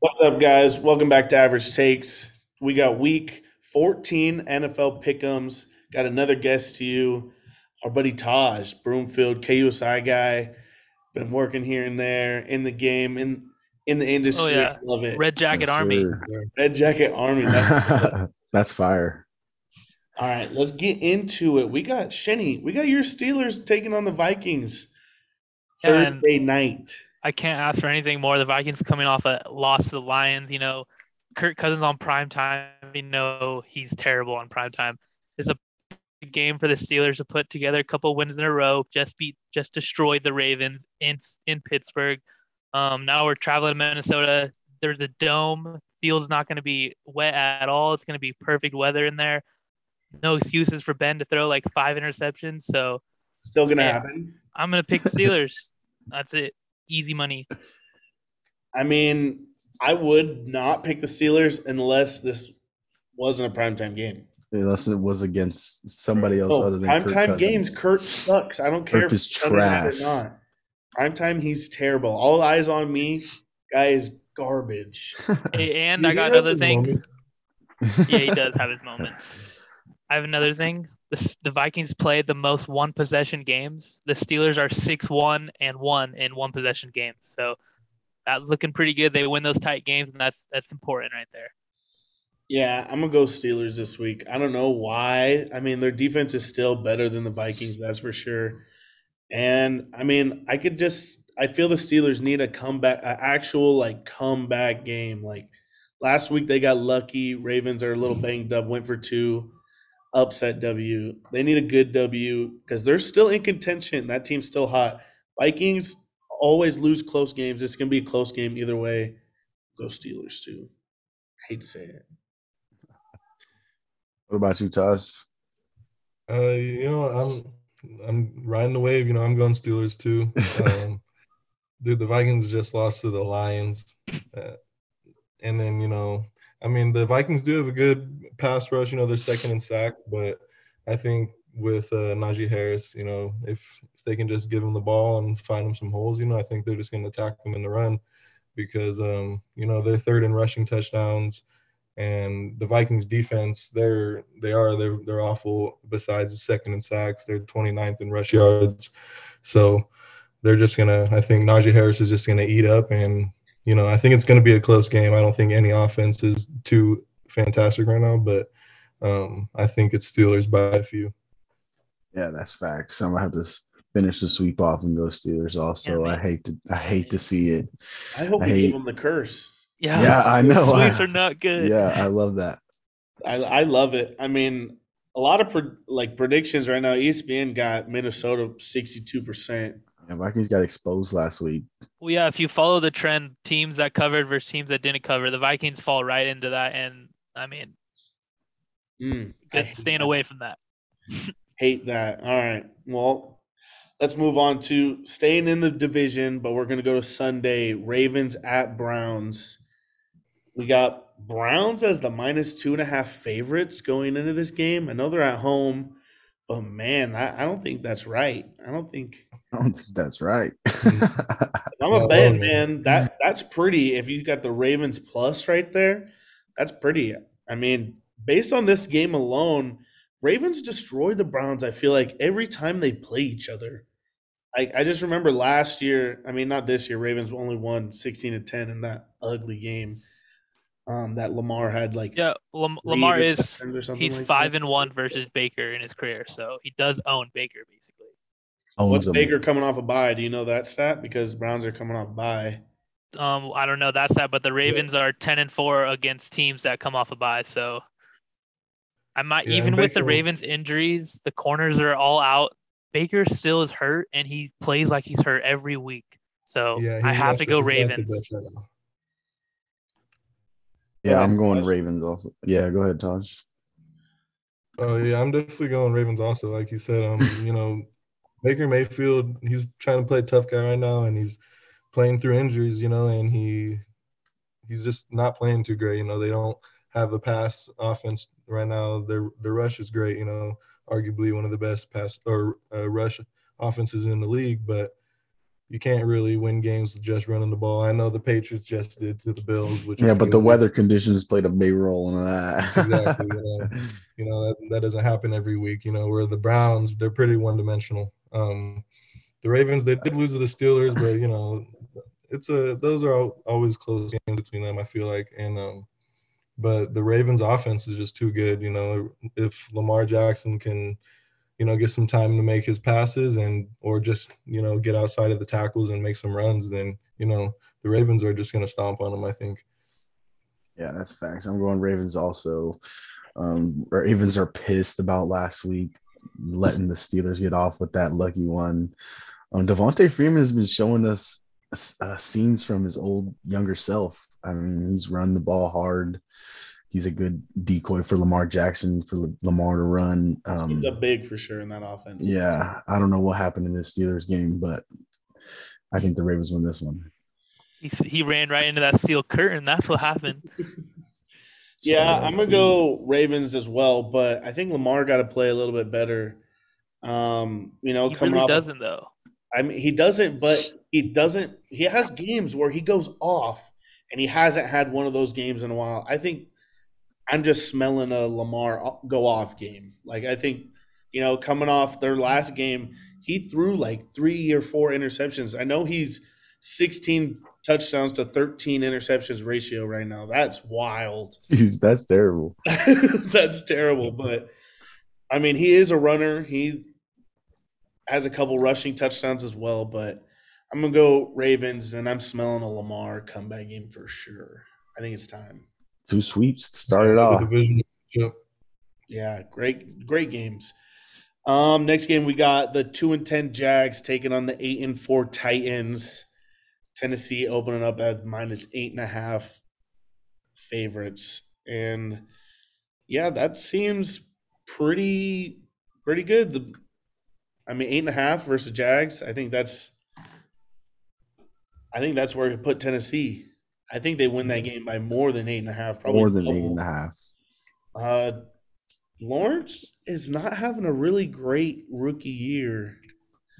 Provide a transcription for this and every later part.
What's up, guys? Welcome back to Average Takes. We got week 14 NFL pickums. Got another guest to you, our buddy Taj Broomfield, KUSI guy. Been working here and there in the game, in in the industry. Oh, yeah. Love it. Red Jacket Yes, Army. sir. Red Jacket Army. That's- That's fire. All right, let's get into it. We got Shenny. We got your Steelers taking on the Vikings Yeah, and- Thursday night. I can't ask for anything more. The Vikings coming off a loss to the Lions. You know, Kirk Cousins on prime time. You know he's terrible on prime time. It's a big game for the Steelers to put together a couple wins in a row. Just beat, just destroyed the Ravens in in Pittsburgh. Um, now we're traveling to Minnesota. There's a dome. Field's not going to be wet at all. It's going to be perfect weather in there. No excuses for Ben to throw like five interceptions. So Still gonna happen. I'm gonna pick Steelers. That's it. Easy money. I mean, I would not pick the Steelers unless this wasn't a primetime game. Unless it was against somebody else Oh, other than Kirk primetime Cousins. games, Kurt sucks. I don't care Kirk if is it's Sunday or trash. not. Primetime, he's terrible. All eyes on me. Guy is garbage. Hey, and I got another thing. Yeah, he does have his moments. I have another thing. The, the Vikings played the most one possession games. The Steelers are six one and one in one possession games. So that's looking pretty good. They win those tight games, and that's that's important right there. Yeah, I'm gonna go Steelers this week. I don't know why. I mean, their defense is still better than the Vikings, that's for sure. And I mean, I could just I feel the Steelers need a comeback, an actual like comeback game. Like last week, they got lucky. Ravens are a little banged up, went for two, upset W. They need a good W because they're still in contention. That team's still hot. Vikings always lose close games. It's gonna be a close game either way. Go Steelers too. hate to say it. What about you, Taj? Uh, you know, I'm I'm riding the wave. You know, I'm going Steelers too. Um, dude, the Vikings just lost to the Lions, uh, and then you know, I mean, the Vikings do have a good pass rush. You know, they're second in sacks, but I think with uh, Najee Harris, you know, if, if they can just give him the ball and find him some holes, you know, I think they're just going to attack him in the run because um, you know they're third in rushing touchdowns and the Vikings defense, they're they are they're they're awful. Besides the second in sacks, they're 29th in rush yards. So they're just gonna. I think Najee Harris is just gonna eat up, and you know I think it's gonna be a close game. I don't think any offense is too fantastic right now, but um, I think it's Steelers by a few. Yeah, that's facts. I'm gonna have to finish the sweep off and go Steelers. Also, Yeah, I hate to I hate to see it. I hope I we hate- give them the curse. Yeah, Yeah, I know. Sweeps are not good. Yeah, I love that. I, I love it. I mean, a lot of pre- like predictions right now. ESPN got Minnesota sixty-two percent. Yeah, Vikings got exposed last week. Well, yeah, if you follow the trend, teams that covered versus teams that didn't cover, the Vikings fall right into that. And I mean, Mm, I good hate staying that. away from that. Hate that. All right. Well, let's move on to staying in the division, but we're going to go to Sunday. Ravens at Browns. We got Browns as the minus two and a half favorites going into this game. I know they're at home, but man, I, I don't think that's right. I don't think I don't think that's right. I'm a No, bet, man. That that's pretty. If you've got the Ravens plus right there, that's pretty. I mean, based on this game alone, Ravens destroy the Browns. I feel like every time they play each other. I, I just remember last year. I mean, not this year. Ravens only won 16 to 10 in that ugly game. Um, that Lamar had like Yeah, Lam- Lamar is interceptions or something he's like five that. and one versus Baker in his career, so he does own Baker basically. Owns What's them. Baker coming off a bye? Do you know that stat? Because Browns are coming off a bye. Um, I don't know that's that, but the Ravens are ten and four against teams that come off a bye. So I might Yeah, and even with the Ravens injuries, the corners are all out. Baker still is hurt, and he plays like he's hurt every week. So Yeah, I have to go he's not Ravens. Best right now. Yeah, I'm going Ravens also. Yeah, go ahead, Taj. Oh yeah, I'm definitely going Ravens also. Like you said, um, you know, Baker Mayfield, he's trying to play tough guy right now, and he's playing through injuries, you know, and he he's just not playing too great. You know, they don't have a pass offense right now. Their their rush is great, you know, arguably one of the best pass or uh, rush offenses in the league, but you can't really win games with just running the ball. I know the Patriots just did to the Bills, which Yeah, but the weather conditions played a big role in that. Exactly, you know. you know that, that doesn't happen every week. You know, where the Browns they're pretty one dimensional. Um, the Ravens they did lose to the Steelers, but you know, it's a those are al- always close games between them. I feel like, and um, but the Ravens offense is just too good. You know, if Lamar Jackson can, you know, get some time to make his passes and or just you know get outside of the tackles and make some runs, then you know the Ravens are just gonna stomp on them. I think. Yeah, that's facts. I'm going Ravens also. Um, Ravens are pissed about last week letting the Steelers get off with that lucky one. Um, Devonta Freeman has been showing us uh, scenes from his old younger self. I mean, he's run the ball hard. He's a good decoy for Lamar Jackson for Lamar to run. Um, He's up big for sure in that offense. yeah, I don't know what happened in this Steelers game, but I think the Ravens win this one. He, he ran right into that steel curtain. That's what happened. Yeah, So, I'm gonna go Ravens as well, but I think Lamar got to play a little bit better. Um, you know, He coming really off. doesn't though. I mean, he doesn't, but he doesn't. He has games where he goes off, and he hasn't had one of those games in a while. I think I'm just smelling a Lamar go off game. Like I think, you know, coming off their last game, he threw like three or four interceptions. I know he's 16 touchdowns to 13 interceptions ratio right now. That's wild. Jeez, that's terrible. That's terrible. But I mean, he is a runner. He has a couple rushing touchdowns as well. But I'm gonna go Ravens, and I'm smelling a Lamar comeback game for sure. I think it's time. Two sweeps started The off. division. Yeah, great, great games. Um, next game we got the two and ten Jags taking on the eight and four Titans. Tennessee opening up as minus eight and a half favorites, and yeah, that seems pretty pretty good. The, I mean, eight and a half versus Jags. I think that's. I think that's where you put Tennessee. I think they win that game by more than eight and a half. Probably More than eight double. and a half. Uh, Lawrence is not having a really great rookie year.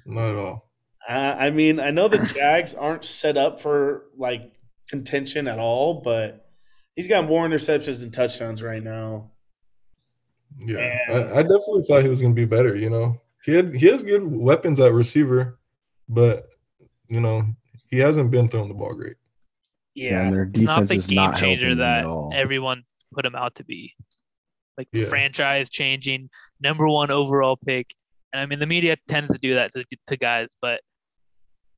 Not at all. Uh, I mean, I know the Jags aren't set up for like contention at all, but he's got more interceptions and touchdowns right now. Yeah, And- I, I definitely thought he was going to be better. You know, he had he has good weapons at receiver, but you know he hasn't been throwing the ball great. Yeah, and Yeah, their He's not the is game not changer that everyone put him out to be. Like Yeah. franchise changing, number one overall pick. And I mean, the media tends to do that to, to guys, but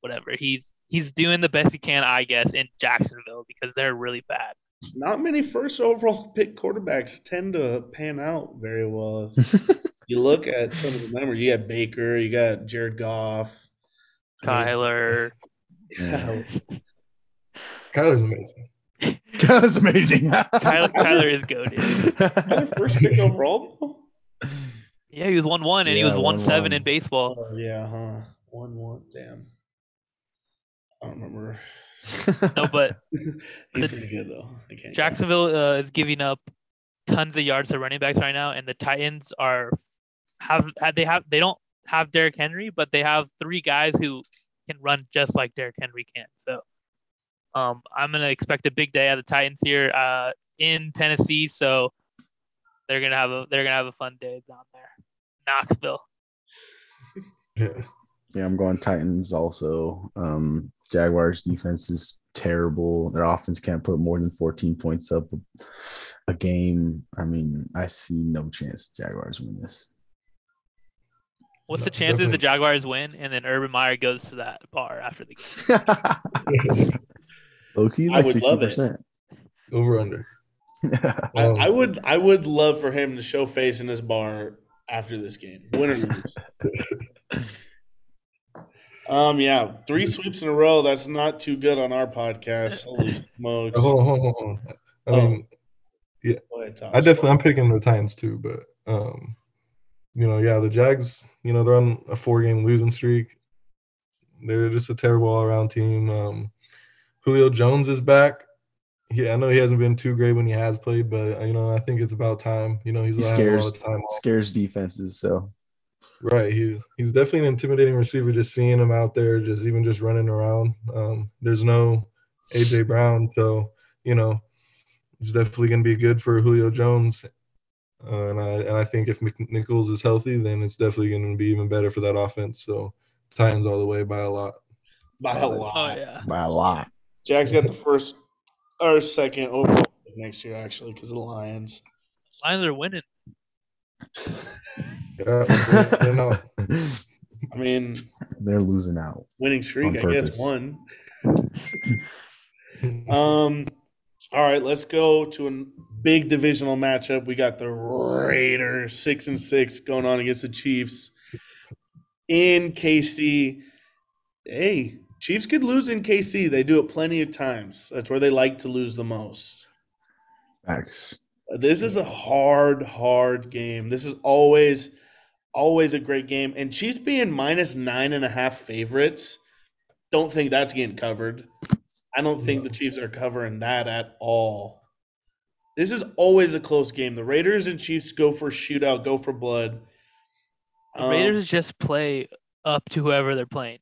whatever. He's he's doing the best he can, I guess, in Jacksonville because they're really bad. not many first overall pick quarterbacks tend to pan out very well. you look at some of the numbers. You got Baker, you got Jared Goff, I mean, Kyler, Yeah. Kyler's amazing. that was amazing. Kyler, Kyler is goaded. Kyler first pick overall. Yeah, he was one one, and he was one seven in baseball. Oh yeah, huh? One one. Damn. I don't remember. No, but he's pretty good though. I can't. Jacksonville uh, is giving up tons of yards to running backs right now, and the Titans are have have- they have they don't have Derrick Henry, but they have three guys who can run just like Derrick Henry can. So, um, I'm gonna expect a big day out of the Titans here uh, in Tennessee. So they're gonna have a they're gonna have a fun day down there, Knoxville. Yeah, Yeah, I'm going Titans also. Um, Jaguars defense is terrible. Their offense can't put more than 14 points up a game. I mean, I see no chance Jaguars win this. What's the chances the. Jaguars win and then Urban Meyer goes to that bar after the game? Low key, I like would love it. 60%. over under. I, Um, I would. I would love for him to show face in this bar after this game, win or lose. um. Yeah, three sweeps in a row. That's not too good on our podcast. Holy smokes! Hold on, hold on, hold on. I Oh. mean, Go ahead, I definitely I'm picking the Titans too, but um, you know, yeah, the Jags, you know, they're on a four game losing streak. They're just a terrible all around team. Um, Julio Jones is back. Yeah, I know he hasn't been too great when he has played, but uh, you know, I think it's about time. You know, he's He having a lot scares time off. scares defenses. So Right. He's he's definitely an intimidating receiver. Just seeing him out there, just even just running around. Um, there's no AJ Brown, so you know it's definitely going to be good for Julio Jones. Uh, and I and I think if McNichols is healthy, then it's definitely going to be even better for that offense. So Titans all the way by a lot. By a lot. Oh yeah. By a lot. Jags got the first or second overall pick next year, actually, because of the Lions. Lions are winning. Yeah, they're, they're. I mean, They're losing out. winning streak, On I guess, one. Um, all right, let's go to a big divisional matchup. We got the Raiders six and six going on against the Chiefs in KC. Hey, Chiefs could lose in KC. They do it plenty of times. That's where they like to lose the most. Thanks. This is a hard, hard game. This is always, always a great game. And Chiefs being minus nine and a half favorites, don't think that's getting covered. I don't think the Chiefs are covering that at all. This is always a close game. The Raiders and Chiefs go for shootout, go for blood. The Um, Raiders just play up to whoever they're playing.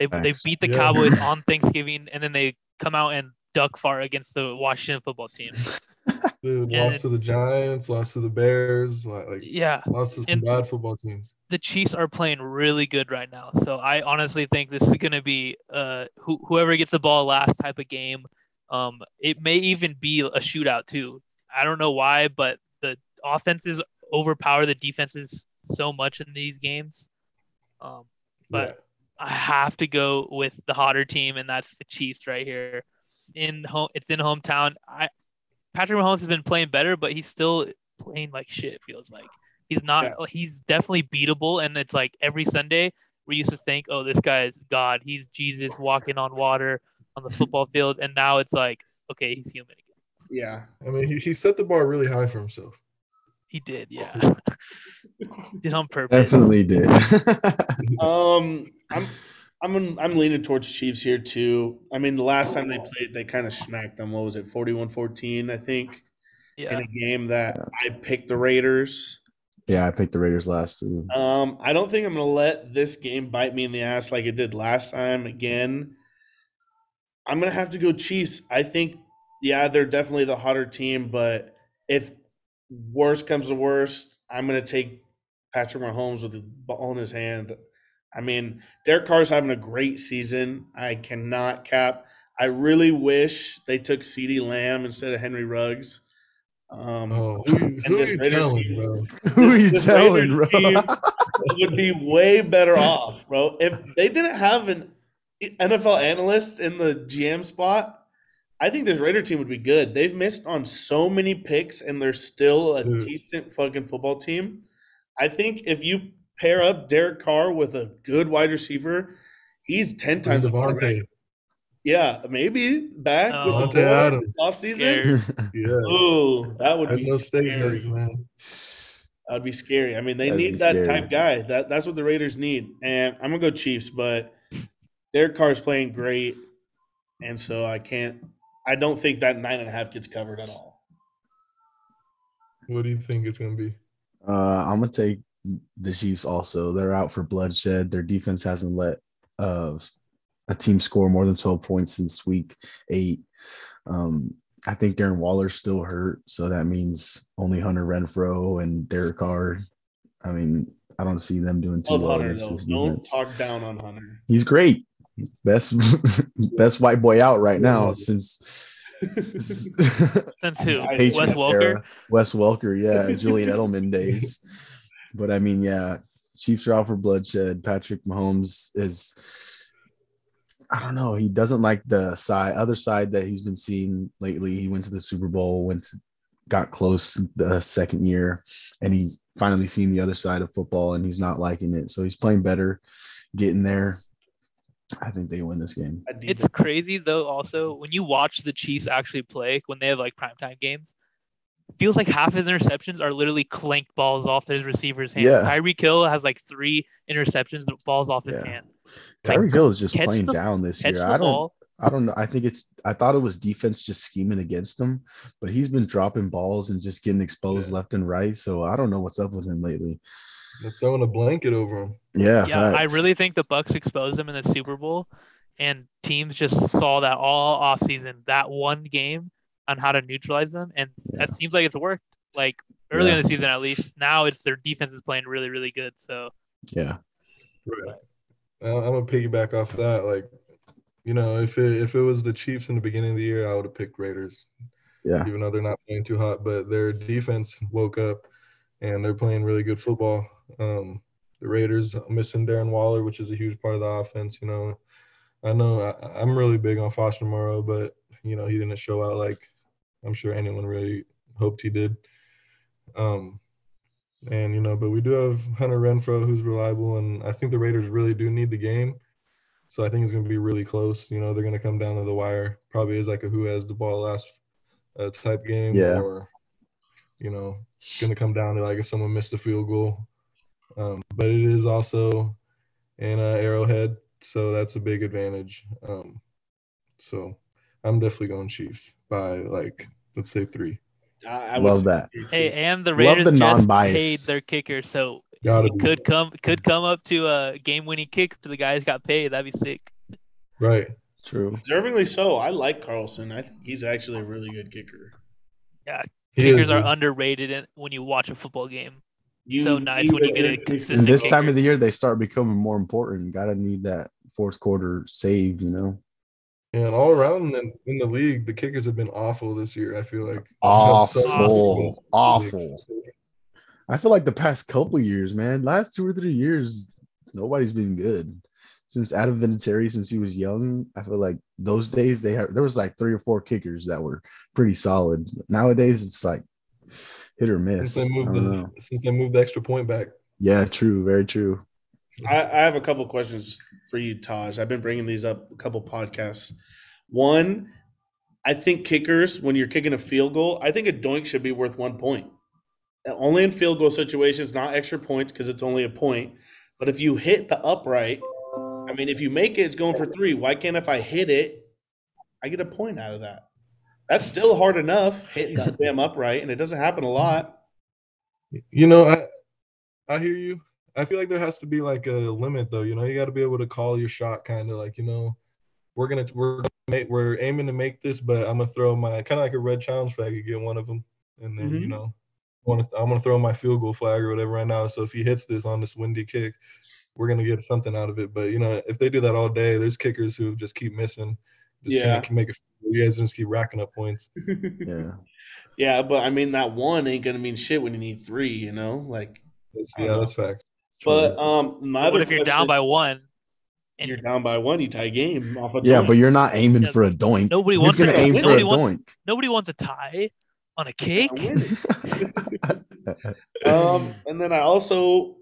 They they beat the Yeah. Cowboys on Thanksgiving, and then they come out and duck far against the Washington football team. Dude, Yeah. lost to the Giants, lost to the Bears, like, like Yeah, lost to some And- bad football teams. the Chiefs are playing really good right now. So I honestly think this is going to be uh who, whoever gets the ball last type of game. Um, it may even be a shootout too. I don't know why, but the offenses overpower the defenses so much in these games. Um, but I have to go with the hotter team, and that's the Chiefs right here. In home, it's in hometown. I Patrick Mahomes has been playing better, but he's still playing like shit. it Feels like he's not. Yeah. He's definitely beatable, and it's like every Sunday we used to think, oh, this guy is God. He's Jesus walking on water on the football field, and now it's like, okay, he's human again. yeah. I mean, he, he set the bar really high for himself. He did, yeah. did on purpose. Definitely did. Um, I'm I'm I'm leaning towards Chiefs here too. I mean, the last time they played, they kind of smacked them. What was it, 41-14, I think, Yeah. in a game that I picked the Raiders. yeah, I picked the Raiders last too. Um, I don't think I'm gonna let this game bite me in the ass like it did last time again. I'm gonna have to go Chiefs. I think, yeah, they're definitely the hotter team, but if worst comes to worst, I'm gonna take Patrick Mahomes with the ball in his hand. I mean, Derek Carr's having a great season. I cannot cap. I really wish they took CeeDee Lamb instead of Henry Ruggs. Um, Oh, who, you- who are this you Raiders telling, team- bro? Who are you telling, bro? would be way better off, bro. If they didn't have an NFL analyst in the GM spot, I think this Raider team would be good. They've missed on so many picks, and they're still a Dude. decent fucking football team. I think if you pair up Derek Carr with a good wide receiver, he's ten And times. a quarterback. Davante. Yeah, maybe back Oh. with the Davante Adams. off season. Yeah. Ooh, that would There's be no scary. man. That would be scary. I mean, they That'd need that scary. type guy. That that's what the Raiders need. And I'm gonna go Chiefs, but Derek Carr Carr's playing great, and so I can't. I don't think that nine and a half gets covered at all. What do you think it's gonna be? Uh, I'm gonna take the Chiefs. Also, they're out for bloodshed. Their defense hasn't let uh, a team score more than 12 points since week eight. Um, I think Darren Waller's still hurt, so that means only Hunter Renfrow and Derek Carr. I mean, I don't see them doing too Love well Hunter against though. this Don't defense. talk down on Hunter. He's great, best best white boy out right now since. Since who? I- Patriot Wes Welker? era. Wes Welker, yeah, Julian Edelman days. But I mean, yeah, Chiefs are out for bloodshed. Patrick Mahomes is, I don't know, he doesn't like the side, other side that he's been seeing lately. He went to the Super Bowl, went to, got close the second year, and he's finally seen the other side of football, and he's not liking it. So he's playing better, getting there. I think they win this game. It's defense- crazy though. Also, when you watch the Chiefs actually play, when they have like primetime games, feels like half his interceptions are literally clanked balls off his receiver's hands. Yeah. Tyreek Hill has like three interceptions, that balls off his Yeah. hand. Like, Kill is just playing the- down this year. I don't. ball. I don't know. I think it's. I thought it was defense just scheming against him, but he's been dropping balls and just getting exposed Yeah. left and right. So I don't know what's up with him lately. They're throwing a blanket over them. Yeah, Yeah, I really think the Bucs exposed them in the Super Bowl, and teams just saw that all off season, that one game on how to neutralize them, and Yeah. that seems like it's worked. Like early Yeah. in the season, at least. Now it's their defense is playing really, really good. So Yeah, Right. I'm gonna piggyback off that. Like, you know, if it if it was the Chiefs in the beginning of the year, I would have picked Raiders, yeah, even though they're not playing too hot. But their defense woke up, and they're playing really good football. Um, the Raiders missing Darren Waller, which is a huge part of the offense. You know, I know I, I'm really big on Foster Moreau, but you know he didn't show out like I'm sure anyone really hoped he did. Um, and you know, but we do have Hunter Renfrow who's reliable, and I think the Raiders really do need the game. So I think it's going to be really close. You know, they're going to come down to the wire. Probably is like a who has the ball last uh, type game, Yeah. or you know, it's going to come down to like if someone missed a field goal. Um, but it is also in uh, Arrowhead, so that's a big advantage. Um, so I'm definitely going Chiefs by like let's say three. I, I love that. hey, and the Love Raiders the just paid their kicker, so Gotta it be could come could come up to a game winning kick to the guys got paid. That'd be sick. right. True. Deservingly so. I like Carlson. I think he's actually a really good kicker. Yeah, Kickers is are underrated when you watch a football game. You So nice when you get a good consistent And this kicker. time of the year, they start becoming more important. Gotta need that fourth quarter save. You know, And all around in, in the league, the kickers have been awful this year. I feel like awful, awful. I feel like the past couple of years, man, last two or three years, nobody's been good. Since Adam Vinatieri, since he was young, I feel like those days they had there was like three or four kickers that were pretty solid. Nowadays, it's like hit or miss. Since they moved the since they moved the extra point back. Yeah, true, very true. I, I have a couple questions for you, Taj. I've been bringing these up a couple podcasts. One, I think kickers, when you're kicking a field goal, I think a doink should be worth one point. Only in field goal situations, not extra points because it's only a point. But if you hit the upright, I mean, if you make it, it's going for three. Why can't if I hit it, I get a point out of that? That's still hard enough hitting that damn upright, and it doesn't happen a lot. You know, I I hear you. I feel like there has to be like a limit though. You know, you got to be able to call your shot, kind of like you know, we're gonna we're gonna make, we're aiming to make this, but I'm gonna throw my kind of like a red challenge flag. You get one of them, and then you Mhm. know, want to I'm gonna throw my field goal flag or whatever right now. So if he hits this on this windy kick, we're gonna get something out of it. But you know, if they do that all day, there's kickers who just keep missing. Just Yeah. can't make a. You guys just keep racking up points. Yeah. Yeah, but I mean that one ain't gonna mean shit when you need three, you know? Like That's, yeah, know. that's facts. but um my What other if you're down by one? And you're down by one, you tie game off a Yeah, doink. but you're not aiming Yeah, for a doink. nobody Who's wants gonna to- aim for a nobody wants- doink? nobody wants a tie on a cake. um, and then I also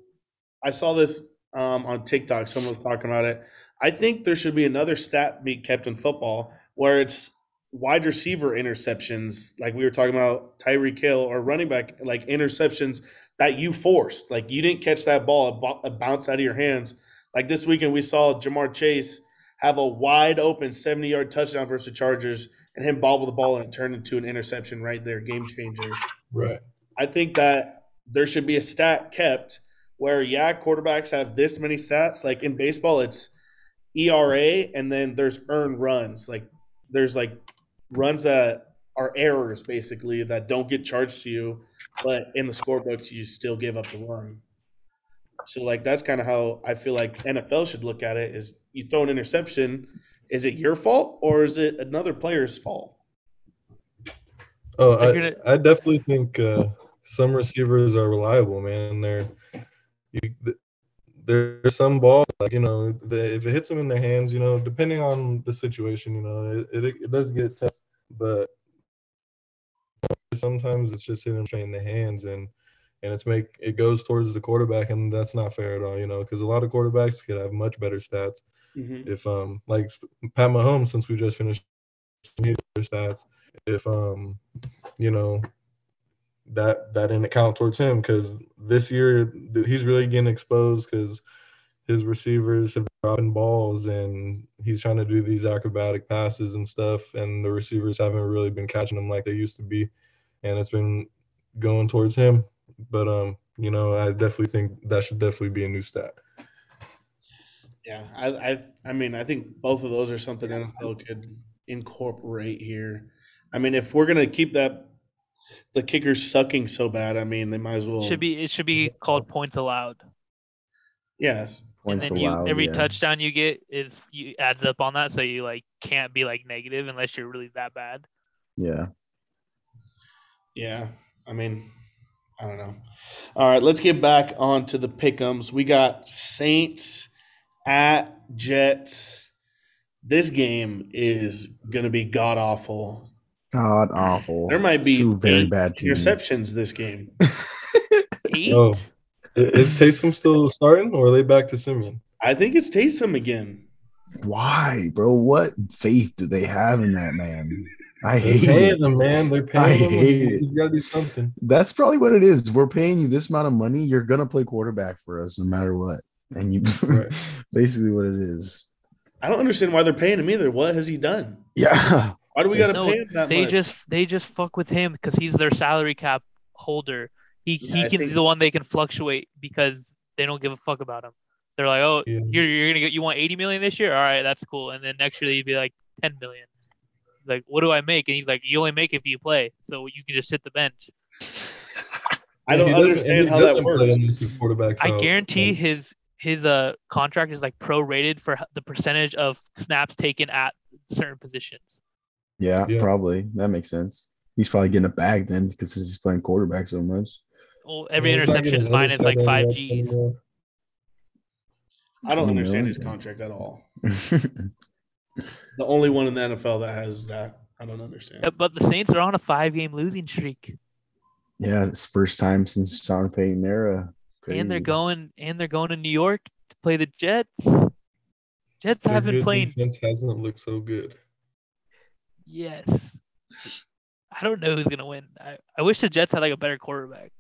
I saw this um, on TikTok. Someone was talking about it. I think there should be another stat be kept in football where it's wide receiver interceptions, like we were talking about Tyreek Hill or running back like interceptions that you forced. Like you didn't catch that ball, it, bo- it bounced out of your hands. Like this weekend, we saw Ja'Marr Chase have a wide open 70 yard touchdown versus the Chargers and him bobble the ball and it turned into an interception right there, game changer. Right. I think that there should be a stat kept where yeah, quarterbacks have this many stats. Like in baseball, it's ERA and then there's earned runs. Like there's like runs that are errors basically that don't get charged to you, but in the scorebooks you still give up the run. So like that's kind of how I feel like NFL should look at it is you throw an interception, is it your fault or is it another player's fault? Oh, I, I definitely think uh, some receivers are reliable, man. They're you, th- there's some ball like you know they, if it hits them in their hands, you know, depending on the situation, you know, it, it, it does get tough, but sometimes it's just hitting straight in the hands and and it's make it goes towards the quarterback and that's not fair at all, you know, because a lot of quarterbacks could have much better stats Mm-hmm. if um like Pat Mahomes since we just finished stats if um you know that that didn't count towards him because this year he's really getting exposed because his receivers have dropping balls and he's trying to do these acrobatic passes and stuff and the receivers haven't really been catching them like they used to be and it's been going towards him but um you know, I definitely think that should definitely be a new stat. Yeah, I, I, I mean, I think both of those are something NFL could incorporate here. I mean, if we're gonna keep that, the kickers sucking so bad, I mean, they might as well. Should be it should be called points allowed. Yes. And Points then you allowed. every yeah. touchdown you get is you adds up on that, so you like can't be like negative unless you're really that bad. Yeah. Yeah. I mean, I don't know. All right, let's get back on to the pickums. We got Saints at Jets. This game is gonna be god awful. God awful. There might be Two very bad teams. interceptions this game. Eight. Oh, I- is Taysom still starting, or are they back to Siemian? I think it's Taysom again. Why, bro? What faith do they have in that man? I They're hate paying it. them, man. They're I paying them. hate it. You gotta do something. That's probably what it is. We're paying you this amount of money. You're gonna play quarterback for us no matter what. And you Right. basically what it is. I don't understand why they're paying him either. What has he done? Yeah. Why do we got to No, pay him that they much? just they just fuck with him because he's their salary cap holder. He Yeah, he I can think- be the one they can fluctuate because they don't give a fuck about him. They're like, oh, Yeah. you're you're gonna get you want 80 million this year? All right, that's cool. And then next year you'd be like 10 million. He's like, what do I make? And he's like, you only make if you play, so you can just sit the bench. I don't He doesn't- and understand how that doesn't works. unless his quarterback's I out. guarantee his his uh contract is like prorated for the percentage of snaps taken at certain positions. Yeah, Yeah. probably. That makes sense. He's probably getting a bag then because he's playing quarterback so much. Well, every He's not getting interception is his minus like five reps G's. anymore. I don't 20 understand his contract at all. The only one in the NFL that has that. I don't understand. Yeah, But the Saints are on a five game losing streak. yeah, it's first time since Sean Payton era. and they're Crazy. going and they're going to New York to play the Jets. Jets Their haven't good playing. defense hasn't looked so good. Yes, I don't know who's gonna win. I, I wish the Jets had like a better quarterback.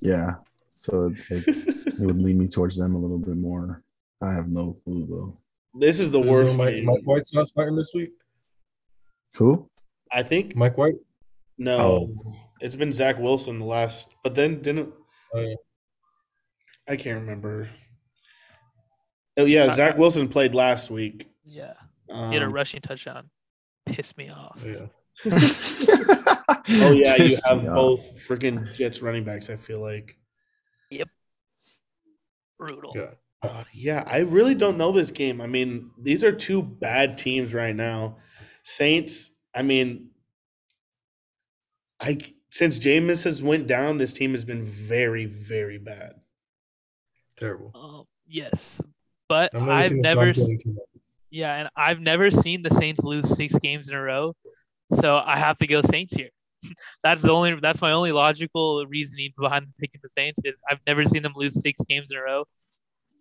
Yeah. So it, it would lead me towards them a little bit more. I have no clue though. this is the There's worst. no Mike. Mike White's not starting this week. Cool. I think Mike White. no. Oh. It's been Zach Wilson the last, but then didn't Oh, yeah. I can't remember. Oh yeah, Zach Wilson played last week. Yeah, Um, he had a rushing touchdown. Pissed me off. Oh, yeah. oh yeah, you Pissed have both freaking Jets running backs. I feel like. Yep. Brutal. Yeah. Uh, yeah, I really don't know this game. I mean, these are two bad teams right now. Saints. I mean, I since Jameis has went down, this team has been very, very bad. Terrible. Um, yes, but I've never I've seen a never. Sean Payton team. Yeah, and I've never seen the Saints lose six games in a row, so I have to go Saints here. that's the only. That's my only logical reasoning behind picking the Saints is I've never seen them lose six games in a row.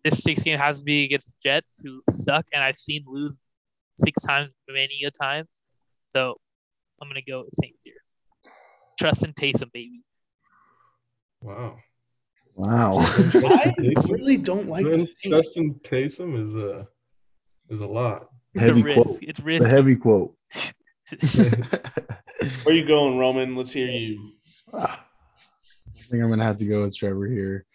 This six game has to be against the Jets, who suck, and I've seen lose six times many a times. So I'm gonna go with Saints here. Trust in Taysom, baby. Wow. Wow. I really don't like Man, the Saints. Justin Taysom is a is a lot. It's Heavy a quote. It's It's a heavy quote. Where you going, Roman? Let's hear you. I think I'm gonna have to go with Trevor here,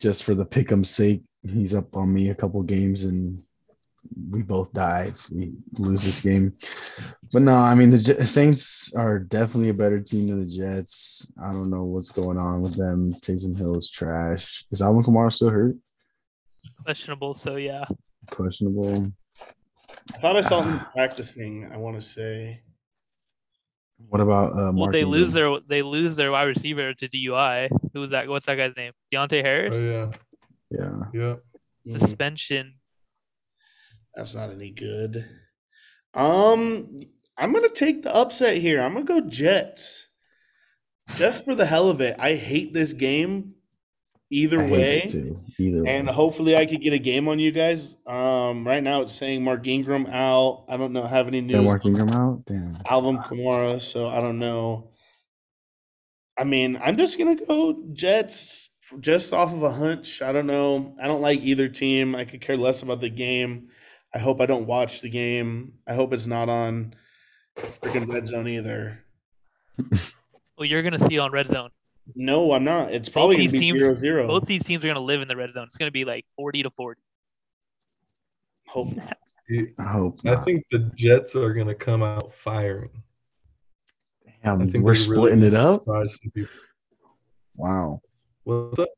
just for the pick'em's sake. He's up on me a couple games, and we both die if we lose this game. But no, I mean the J- Saints are definitely a better team than the Jets. I don't know what's going on with them. Taysom Hill is trash. Is Alvin Kamara still hurt? questionable. So yeah, Questionable. I thought I saw him practicing. I want to say. What about uh, well Mark they lose their they lose their wide receiver to DUI. Who's that? What's that guy's name? Deonte Harris. Oh yeah. Yeah, Yeah. Mhm. Suspension. That's not any good. Um, I'm gonna take the upset here. I'm gonna go Jets. Just for the hell of it. I hate this game. Either I hate way. it too. Either And way. hopefully I could get a game on you guys. Um, right now it's saying Mark Ingram out. I don't know have any news. They're working them out. Damn. Alvin Kamara, so I don't know. I mean, I'm just gonna go Jets just off of a hunch. I don't know. I don't like either team. I could care less about the game. I hope I don't watch the game. I hope it's not on freaking red zone either. Well, you're gonna see it on Red Zone. No, I'm not. It's probably going these be teams- zero zero. Both these teams are going to live in the red zone. It's going to be like 40 to 40. Hope not. I hope I think the Jets are gonna come out firing. Damn, I think we're they really splitting it up. Surprise some people. Wow, What's up?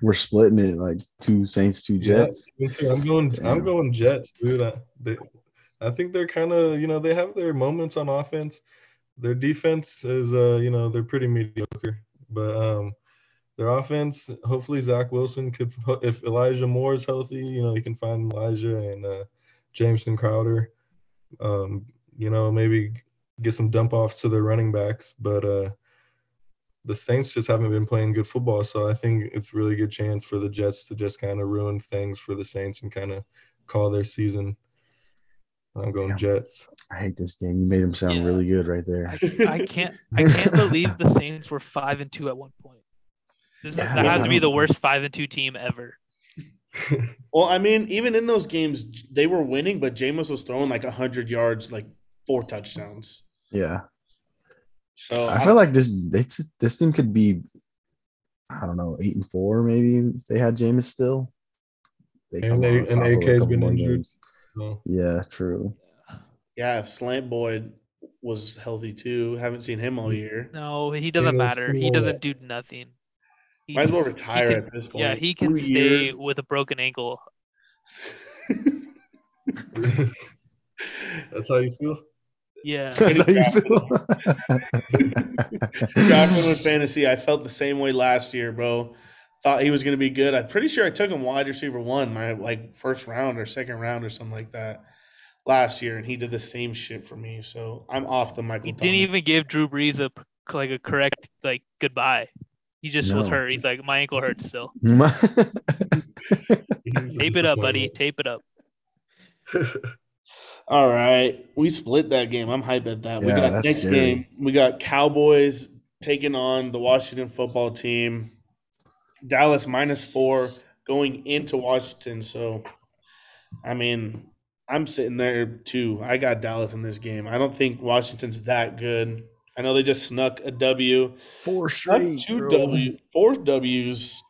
we're splitting it like two Saints, two Jets. me too. I'm going. I'm going Jets, dude. I, they, I think they're kind of, you know, they have their moments on offense. Their defense is, uh, you know, they're pretty mediocre, but um, their offense. Hopefully, Zach Wilson could, if Elijah Moore is healthy, you know, he can find Elijah and uh, Jamison Crowder. Um, you know, maybe get some dump offs to their running backs, but uh, the Saints just haven't been playing good football. So I think it's really good chance for the Jets to just kind of ruin things for the Saints and kind of call their season. I'm going Yeah. Jets. I hate this game. You made him sound Yeah. really good right there. I, I can't I can't believe the Saints were 5 and 2 at one point. This, Yeah, that has to be the worst 5 and 2 team ever. Well, I mean, even in those games, they were winning, but Jameis was throwing like hundred yards, like four touchdowns. Yeah, So I feel like this this this team could be, I don't know, eight and four maybe if they had Jameis still. They And they- on and top of a couple been more injured. games. So, Yeah, true. yeah, if Slant Boyd was healthy too, haven't seen him all year. No, he doesn't Yeah, matter. He doesn't do nothing. Might as well retire can- at this point. Yeah, he can Two stay years. with a broken ankle. that's how you feel. Yeah. That's how you feel. Drafting with fantasy, I felt the same way last year, bro. Thought he was going to be good. I'm pretty sure I took him wide receiver one, my like first round or second round or something like that last year, and he did the same shit for me. So I'm off the Michael. He Thomas. didn't even give Drew Brees a like a correct like goodbye. He just was hurt. He's like, my ankle hurts still. Tape it up, buddy. Tape it up. All right, we split that game. I'm hyped at that. we got next scary. game. We got Cowboys taking on the Washington football team. Dallas minus four going into Washington. So, I mean, I'm sitting there too. I got Dallas in this game. I don't think Washington's that good. I know they just snuck a W. Four straight. two bro. W, four W's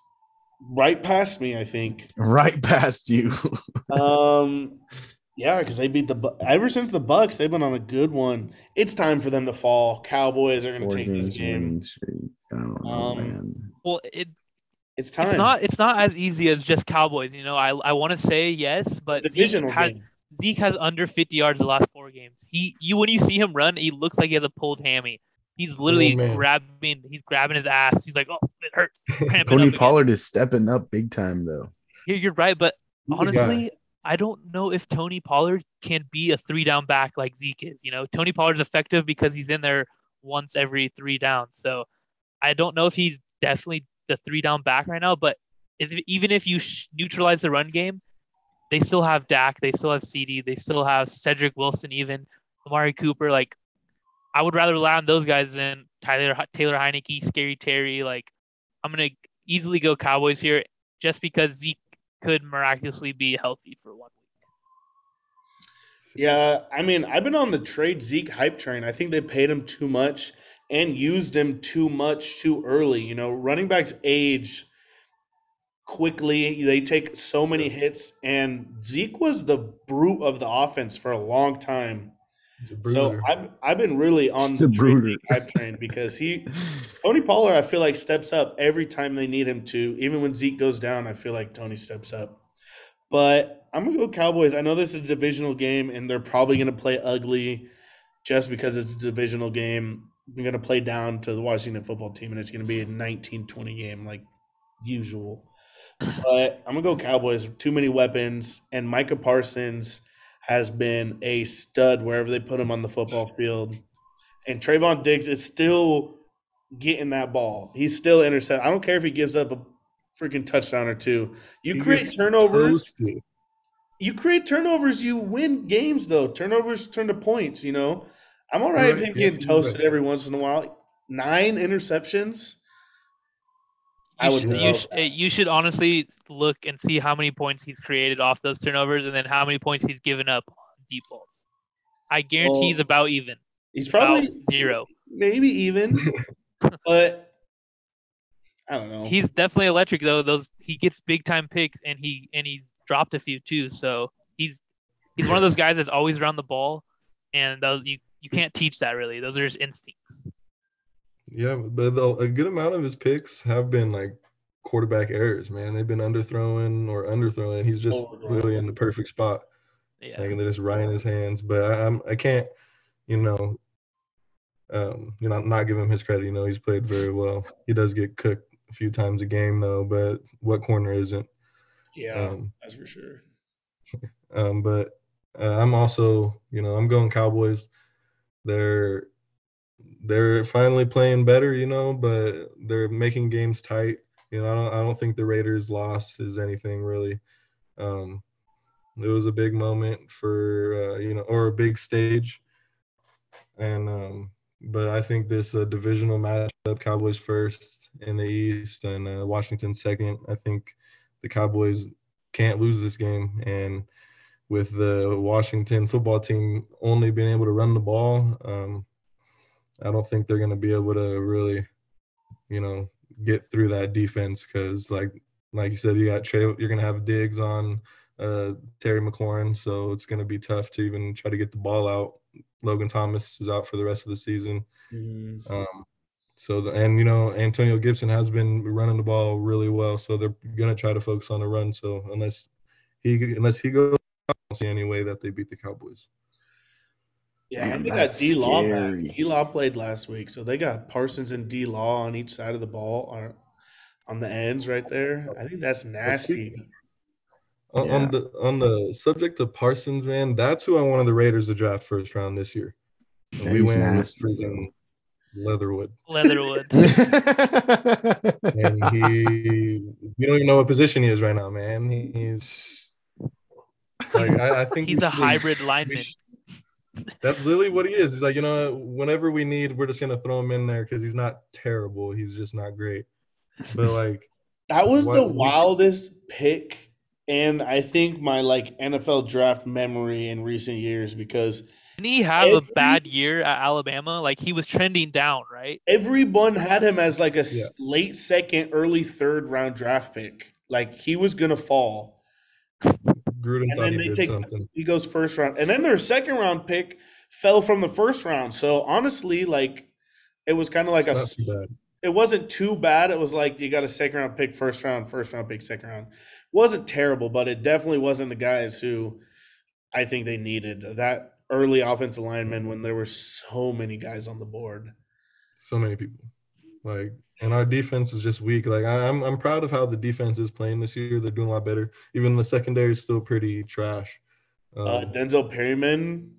right past me. I think. Right past you. Um, yeah, because they beat the ever since the Bucs, they've been on a good one. It's time for them to fall. Cowboys are going to take this game. winning streak. I don't know, Um, man. Well, it It's time. it's not it's not as easy as just Cowboys. You know, I I want to say yes, but Zeke has. Zeke has under 50 yards the last four games. He you when you see him run, he looks like he has a pulled hammy. He's oh, literally man. grabbing he's grabbing his ass. He's like, oh, it hurts. Tony again." Pollard is stepping up big time though. You're, you're right, but He's honestly, I don't know if Tony Pollard can be a three down back like Zeke is. You know, Tony Pollard's effective because he's in there once every three downs. So I don't know if he's definitely the three down back right now. But if, even if you sh- neutralize the run game, they still have Dak, they still have CeeDee, they still have Cedric Wilson, even Amari Cooper. Like, I would rather rely on those guys than Tyler Taylor Heinicke, Scary Terry. Like, I'm gonna easily go Cowboys here just because Zeke could miraculously be healthy for one week. Yeah, I mean, I've been on the trade Zeke hype train. I think they paid him too much and used him too much too early. You know, running backs age quickly. They take so many hits, and Zeke was the brute of the offense for a long time. So. I've I've been really on The the trade brooder. Zeke hype train because he Tony Pollard, I feel like steps up every time they need him to. Even when Zeke goes down, I feel like Tony steps up. But I'm gonna go Cowboys. I know this is a divisional game, and they're probably gonna play ugly just because it's a divisional game. They're gonna play down to the Washington football team, and it's gonna be a 19-20 game like usual. But I'm gonna go Cowboys. Too many weapons, and Micah Parsons has been a stud wherever they put him on the football field. And Trevon Diggs is still getting that ball. He's still intercept. I don't care if he gives up a freaking touchdown or two. You He create turnovers. You create turnovers. You win games though. Turnovers turn to points. You know. I'm all right with him getting toasted every once in a while. Nine interceptions. I You would should, you, love sh- eh, you should honestly look and see how many points he's created off those turnovers and then how many points he's given up on deep balls. I guarantee he's about even. He's About probably zero. maybe even, but I don't know. He's definitely electric though. Those he gets big time picks and he and he's dropped a few too. So he's he's one of those guys that's always around the ball, and those, you you can't teach that really. Those are just instincts. Yeah, but the, a good amount of his picks have been like quarterback errors, man. They've been underthrowing or underthrowing. He's just Overthrowing. really in the perfect spot. Yeah. Like they're just right in his hands. But I, I'm I can't, you know, um, you know, not give him his credit. You know, he's played very well. He does get cooked a few times a game though, but what corner isn't? yeah, Um, that's for sure. um, but uh, I'm also, you know, I'm going Cowboys. They're they're finally playing better, you know, but they're making games tight. You know, I don't I don't think the Raiders' loss is anything really. Um, it was a big moment for uh, you know, or a big stage, and um, but I think this uh, divisional matchup, Cowboys first in the East and uh, Washington second. I think the Cowboys can't lose this game, and with the Washington football team only being able to run the ball, um, I don't think they're going to be able to really, you know, get through that defense because, like, like you said, you got Trey, you're going to have Diggs on uh, Terry McLaurin, so it's going to be tough to even try to get the ball out. Logan Thomas is out for the rest of the season. Mhm. Um, so the, and you know Antonio Gibson has been running the ball really well, so they're gonna try to focus on the run. So unless he unless he goes, see any way that they beat the Cowboys. Yeah, Man, and they got D Law back. D Law played last week, so they got Parsons and D Law on each side of the ball, on, on the ends right there. I think that's nasty. On, Yeah. on the on the subject of Parsons, man, that's who I wanted the Raiders to draft first round this year. And we he's went with nasty, freaking Leatherwood, Leatherwood. and he we don't even know what position he is right now, man. He's like I, I think He's a should- hybrid we lineman. should- That's literally what he is. He's like, you know, whenever we need, we're just gonna throw him in there because he's not terrible. He's just not great. But like, That was the What- wildest pick, and I think my like NFL draft memory in recent years because Didn't he have a bad year at Alabama? Like he was trending down, right? everyone had him as like a Yeah. late second, early third round draft pick. Like he was gonna fall. Gruden And then he they take something. he goes first round, and then their second round pick fell from the first round. So honestly, like it was kind of like a it wasn't too bad. It was like you got a second round pick, first round, first round pick, second round. wasn't terrible, but it definitely wasn't the guys who I think they needed. That early offensive lineman when there were so many guys on the board. So many people. Like, and our defense is just weak. Like, I, I'm I'm proud of how the defense is playing this year. They're doing a lot better. Even the secondary is still pretty trash. Um, Uh, Denzel Perryman,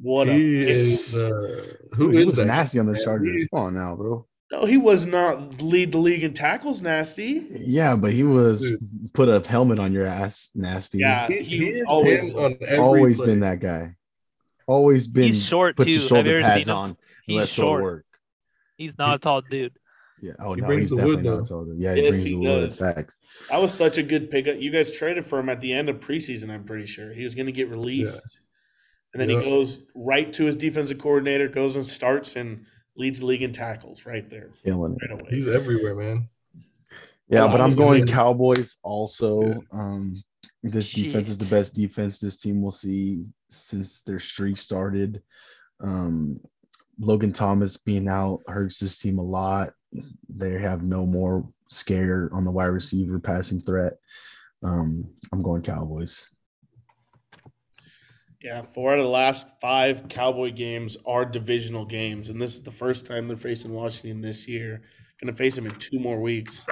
what he a is uh, who Dude, he is was that? nasty on the man? Chargers. He- Come on now, bro. no, he was not lead the league in tackles. Nasty. Yeah, but he was Dude. put a helmet on your ass, nasty. Yeah, He, he, he is always on every always play. been that guy. Always been. He's short put too. your Have shoulder ever pads seen him? on. He's short. work. He's not a tall dude. Yeah. Oh He no, brings he's the definitely wood, not though. taller. Yeah, he Yes, brings he the wood. does. Facts. That was such a good pickup. You guys traded for him at the end of preseason. I'm pretty sure he was going to get released, and then Yeah. he goes right to his defensive coordinator, goes and starts and leads the league in tackles right there, Killing it. away. He's everywhere, man. Yeah, Well, but I I'm going gonna- Cowboys also. Yeah. Um, this defense is the best defense this team will see since their streak started. Um, Logan Thomas being out hurts this team a lot. They have no more scare on the wide receiver passing threat. Um, I'm going Cowboys. Yeah, four out of the last five Cowboy games are divisional games, and this is the first time they're facing Washington this year. Going to face them in two more weeks.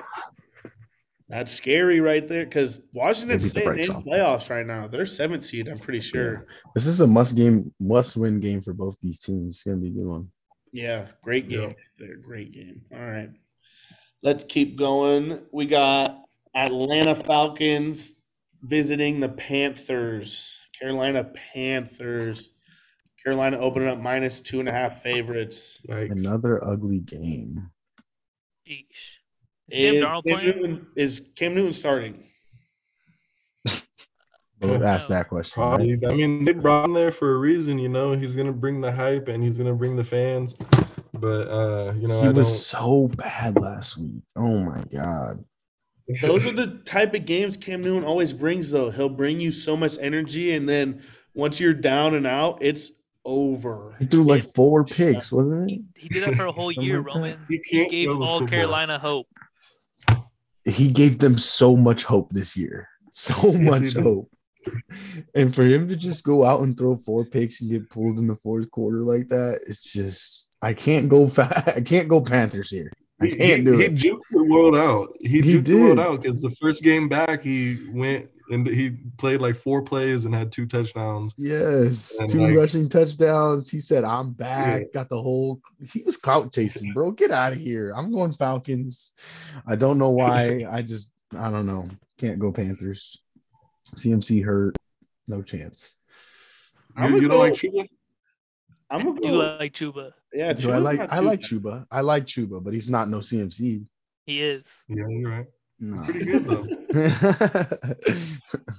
That's scary right there because Washington's the in off. playoffs right now. They're seventh seed, I'm pretty sure. This is a must game, must win game for both these teams. It's gonna be a good one. Yeah, great game. Yeah. Great game. All right. Let's keep going. We got Atlanta Falcons visiting the Panthers. Carolina Panthers. Carolina opening up minus two and a half favorites. Like, Another ugly game. Is Sam Is Darnold Cam, playing? Newton, is Cam Newton starting? We'll ask that question. right? I mean, they brought him there for a reason. You know, he's gonna bring the hype and he's gonna bring the fans. but uh, you know, He I was don't. so bad last week. Oh my god. Those are the type of games Cam Newton always brings, though. He'll bring you so much energy, and then once you're down and out, it's over. He threw like four picks, wasn't He, it? he did that for a whole year, like. Roman. He He gave all football. Carolina hope. He gave them so much hope this year. So much hope. And for him to just go out and throw four picks and get pulled in the fourth quarter like that, it's just I can't go fa- I can't go Panthers here. I can't do he it. He juked the world out. He, He juked the world out because the first game back, he went and he played like four plays and had two touchdowns. Yes, And, two like- rushing touchdowns. He said, "I'm back." Got the whole. He was clout chasing, bro. Get out of here. I'm going Falcons. I don't know why. I just, I don't know. Can't go Panthers. CMC hurt. No chance. I'm You, gonna you don't go- like Chuba? I'm I gonna do go. like Chuba. Yeah, Do I like? I like bad. Chuba. I like Chuba, but he's not no CMC. He is. Yeah, you're right. No. Pretty good though.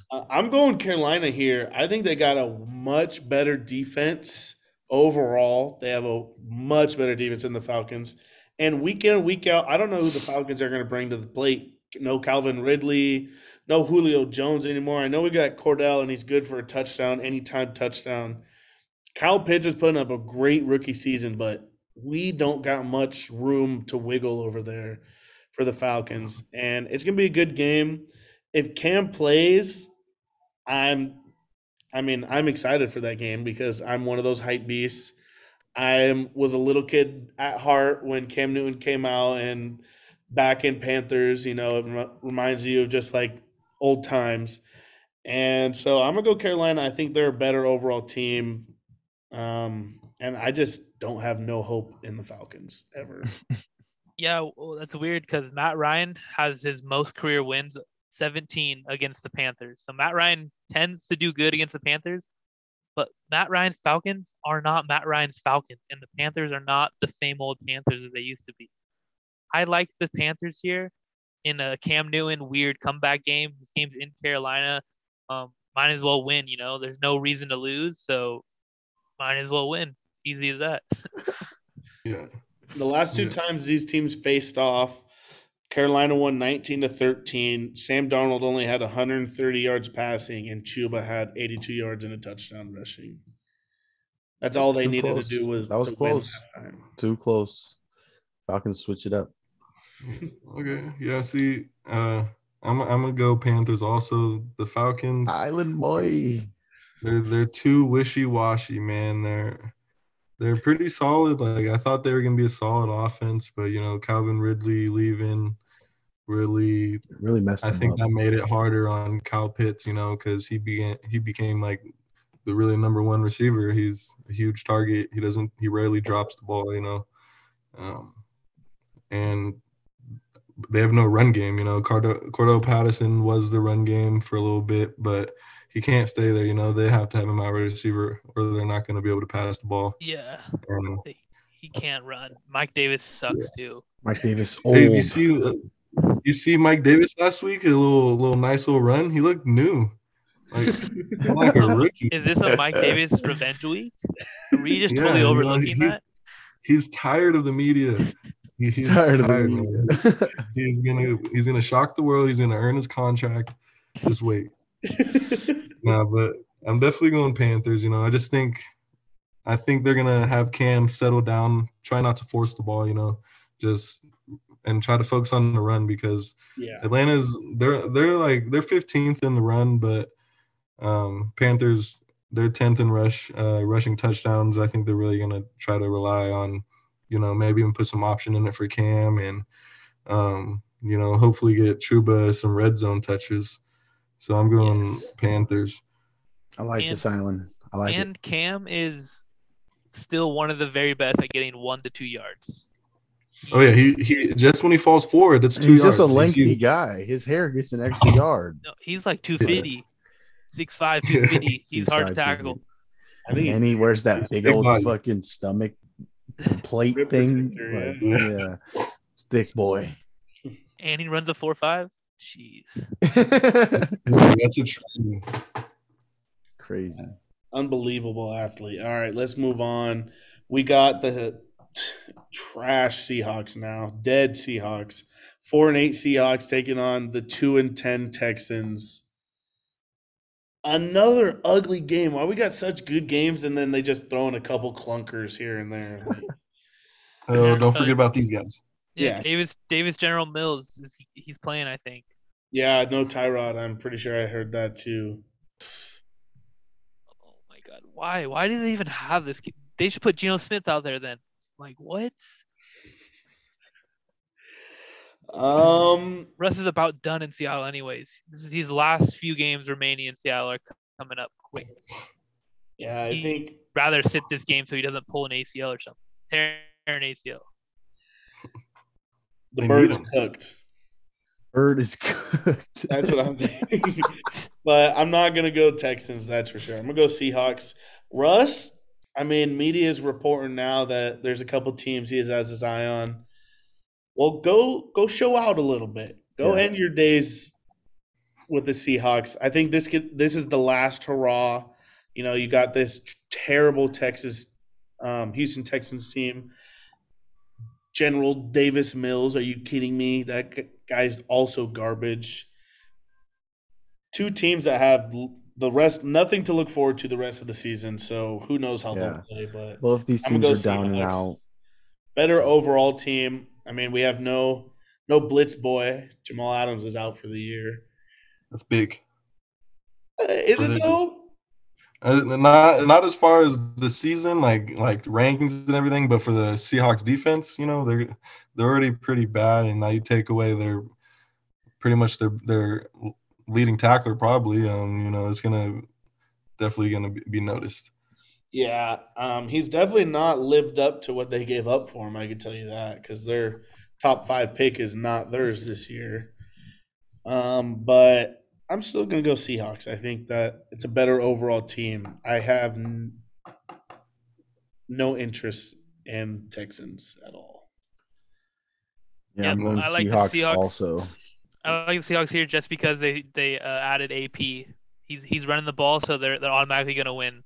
Uh, I'm going Carolina here. I think they got a much better defense overall. They have a much better defense than the Falcons. And week in, week out, I don't know who the Falcons are going to bring to the plate. No Calvin Ridley, no Julio Jones anymore. I know we got Cordarrelle, and he's good for a touchdown, anytime touchdown. Kyle Pitts is putting up a great rookie season, but we don't got much room to wiggle over there for the Falcons. And it's to be a good game. If Cam plays, I'm I mean, I'm excited for that game because I'm one of those hype beasts. I was a little kid at heart when Cam Newton came out and back in Panthers, you know, it reminds you of just like old times. And so I'm going to go Carolina. I think they're a better overall team. Um, and I just don't have no hope in the Falcons ever. Yeah, well, that's weird because Matt Ryan has his most career wins 17 against the Panthers. So Matt Ryan tends to do good against the Panthers, but Matt Ryan's Falcons are not Matt Ryan's Falcons, and the Panthers are not the same old Panthers as they used to be. I like the Panthers here in a Cam Newton weird comeback game. This game's in Carolina. Um, might as well win. You know, there's no reason to lose, so might as well win. Easy as that. Yeah. The last two Yeah. times these teams faced off, Carolina won 19 to 13. Sam Darnold only had 130 yards passing, and Chuba had 82 yards and a touchdown rushing. That's all they Too needed close. to do was That was close. Too close. Falcons switch it up. Okay. Yeah. See, uh, I'm I'm gonna go Panthers. Also, the Falcons. Island boy. They're they're too wishy washy, man. They're they're pretty solid. Like I thought they were gonna be a solid offense, but you know, Calvin Ridley leaving really Really messed I think up. that made it harder on Kyle Pitts, you know, because he began he became like the really number one receiver. He's a huge target. He doesn't he rarely drops the ball, you know. Um, and they have no run game, you know. Cordarrelle, Cordarrelle Patterson was the run game for a little bit, but he can't stay there, you know. They have to have him out receiver or they're not going to be able to pass the ball. yeah, And, he- he can't run. Mike Davis sucks too. Mike Davis old. hey, you see, uh, you see Mike Davis last week, a little, little nice little run. He looked new, like like a rookie. Is this a Mike Davis revenge week? Are we just Yeah, totally you know, overlooking he's- that? He's tired of the media. He- He's tired of man. it. He's gonna he's gonna shock the world. He's gonna earn his contract. Just wait. Nah, but I'm definitely going Panthers. You know, I just think I think they're gonna have Cam settle down, try not to force the ball. You know, just and try to focus on the run because yeah. Atlanta's they're they're like they're 15th in the run, but um, Panthers they're 10th in rush uh, rushing touchdowns. I think they're really gonna try to rely on, you know, maybe even put some option in it for Cam and um, you know hopefully get Chuba some red zone touches. So I'm going Yes. Panthers. I like And- this island. I like it. and Cam is still one of the very best at getting one to two yards. Oh yeah, he he just when he falls forward, that's two He's just a yards. lengthy He's- guy. His hair gets an extra yard. No, he's like 250, 6'5", 250. He's hard to tackle. I mean, and he wears that big big old body. fucking stomach plate Rib thing. protector, Like, yeah. yeah. Thick boy. And he runs a 4'5". Jeez. That's a trend. Crazy. unbelievable athlete. All right, let's move on. We got the trash Seahawks now, dead Seahawks. Four and eight Seahawks taking on the two and ten Texans. Another ugly game. Why we got such good games and then they just throw in a couple clunkers here and there. Oh, Yeah, don't forget about these guys. Yeah, Yeah. Davis Davis General Mills is he's playing, I think. yeah, no Tyrod. I'm pretty sure I heard that too. Oh my god, why? Why do they even have this? They should put Geno Smith out there then. Like what? Um, Russ is about done in Seattle, anyways. This is his last few games remaining in Seattle are coming up quick. yeah, I He- think Rather sit this game so he doesn't pull an ACL or something. Tear an ACL. the They need bird's cooked. Bird is cooked. That's what I'm thinking. but I'm not gonna go Texans, that's for sure. I'm gonna go Seahawks. Russ, I mean, media is reporting now that there's a couple teams he has his eye on. Well, go go show out a little bit. Go Yeah. end your days with the Seahawks. I think this could this is the last hurrah. You know, you got this terrible Texas, um, Houston Texans team. General Davis Mills, are you kidding me? That guy's also garbage. Two teams that have the rest, nothing to look forward to the rest of the season. So who knows how Yeah. they'll play? But Both these teams gonna are down and out. better overall team. I mean, we have no no blitz boy. Jamal Adams is out for the year. That's big. Uh, is it though? Uh, not not as far as the season, like like rankings and everything, but for the Seahawks defense, you know, they're they're already pretty bad, and now you take away their pretty much their their leading tackler, probably. Um, you know, it's gonna definitely gonna be, be noticed. Yeah, um, he's definitely not lived up to what they gave up for him. I can tell you that because their top five pick is not theirs this year. Um, but I'm still gonna go Seahawks. I think that it's a better overall team. I have n- no interest in Texans at all. Yeah, Yeah, I'm going I like the Seahawks, Seahawks. also. I like the Seahawks here just because they they uh, added AP. He's he's running the ball, so they're they're automatically gonna win.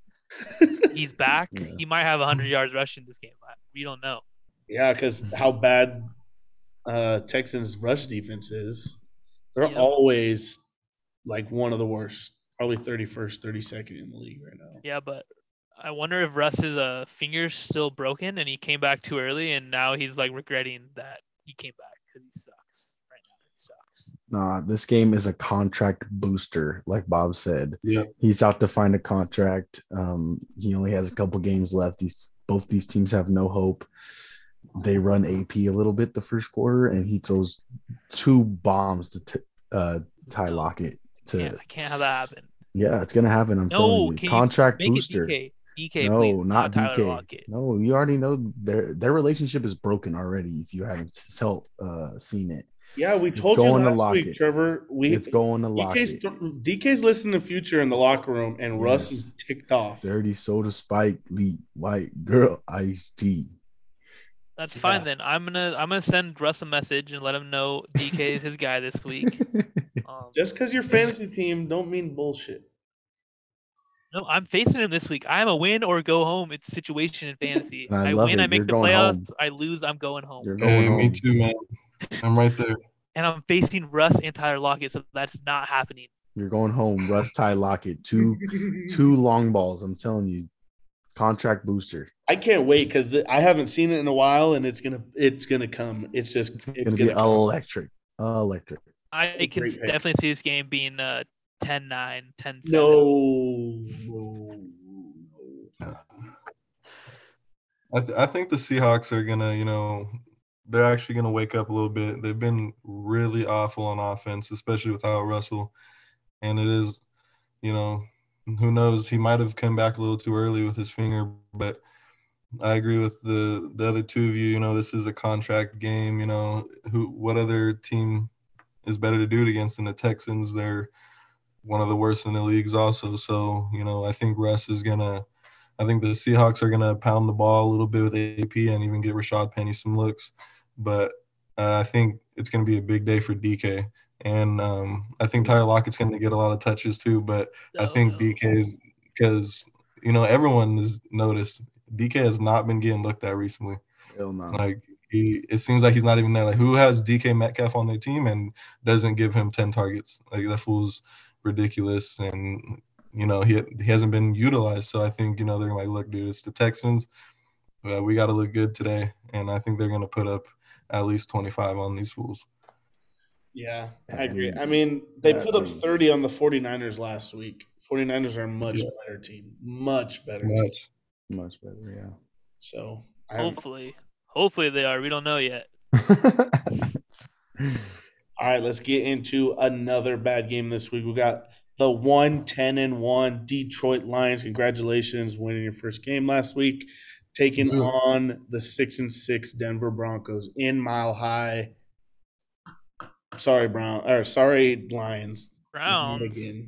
He's back. Yeah. He might have 100 yards rushing this game. I- We don't know. Yeah, because how bad uh, Texans' rush defense is. They're Yep. always like one of the worst, probably 31st, 32nd in the league right now. Yeah, but I wonder if Russ's uh, finger's still broken and he came back too early, and now he's like regretting that he came back because he sucks right now. He sucks. Nah, this game is a contract booster, like Bob said. Yeah. He's out to find a contract. Um, he only has a couple games left. These both these teams have no hope. They run AP a little bit the first quarter, and he throws two bombs to t- uh, Ty Lockett. To Yeah, I can't have that happen. yeah, it's gonna happen. I'm No, telling you, can you contract booster. DK. DK, no, please, not Tyler DK. Lockett. No, you already know their their relationship is broken already. If you haven't self uh, seen it, Yeah, we It's told you going to last week, Lockett. Trevor. We it's going to DK's, Lockett. th- DK's listening to Future in the locker room, and Russ is ticked off. Dirty soda spike, lead, white girl, iced tea. That's Yeah. fine then. I'm gonna I'm gonna send Russ a message and let him know DK is his guy this week. Um, Just because your fantasy team don't mean bullshit. no, I'm facing him this week. I'm a win or go home. It's situation in fantasy. I I, win, it. I make You're the playoffs. home. I lose, I'm going home. You're going Hey, home. me too, man. I'm right there. And I'm facing Russ and Tyler Lockett, so that's not happening. You're going home. Russ Ty Lockett. Two two long balls. I'm telling you. Contract booster. I can't wait because I haven't seen it in a while, and it's gonna it's gonna come. It's just It's it's gonna be come. electric. Electric. I a can great pick. definitely see this game being uh 10-9, 10-7. No, no, no. I, th- I think the Seahawks are gonna, you know, they're actually gonna wake up a little bit. They've been really awful on offense, especially without Russell. And it is, you know, who knows? He might have come back a little too early with his finger, but I agree with the the other two of you. You know, this is a contract game. You know, who what other team is better to do it against than the Texans? They're one of the worst in the leagues, also. So you know, I think Russ is gonna. I think the Seahawks are gonna pound the ball a little bit with AP and even get Rashad Penny some looks, but uh, I think it's gonna be a big day for DK. And um, I think Tyler Lockett's going to get a lot of touches too, but I think No. DK is because you know everyone has noticed DK has not been getting looked at recently. Hell no. Like He it seems like he's not even there. Like who has DK Metcalf on their team and doesn't give him ten targets? Like that fool's ridiculous, and you know he he hasn't been utilized. So I think you know they're like, look, dude, it's the Texans. Uh, we got to look good today, and I think they're gonna put up at least twenty five on these fools. Yeah, At I agree. I mean, they put up least. 30 on the 49ers last week. 49ers are a much Yeah. better team. Much better team. Much. Much better, yeah. So, I Hopefully, hopefully they are. We don't know yet. all right, let's get into another bad game this week. We got the 1 10 and 1 Detroit Lions. Congratulations winning your first game last week, taking Yeah. on the 6 and 6 Denver Broncos in Mile High. Sorry, Brown or sorry, Lions. Browns. Again.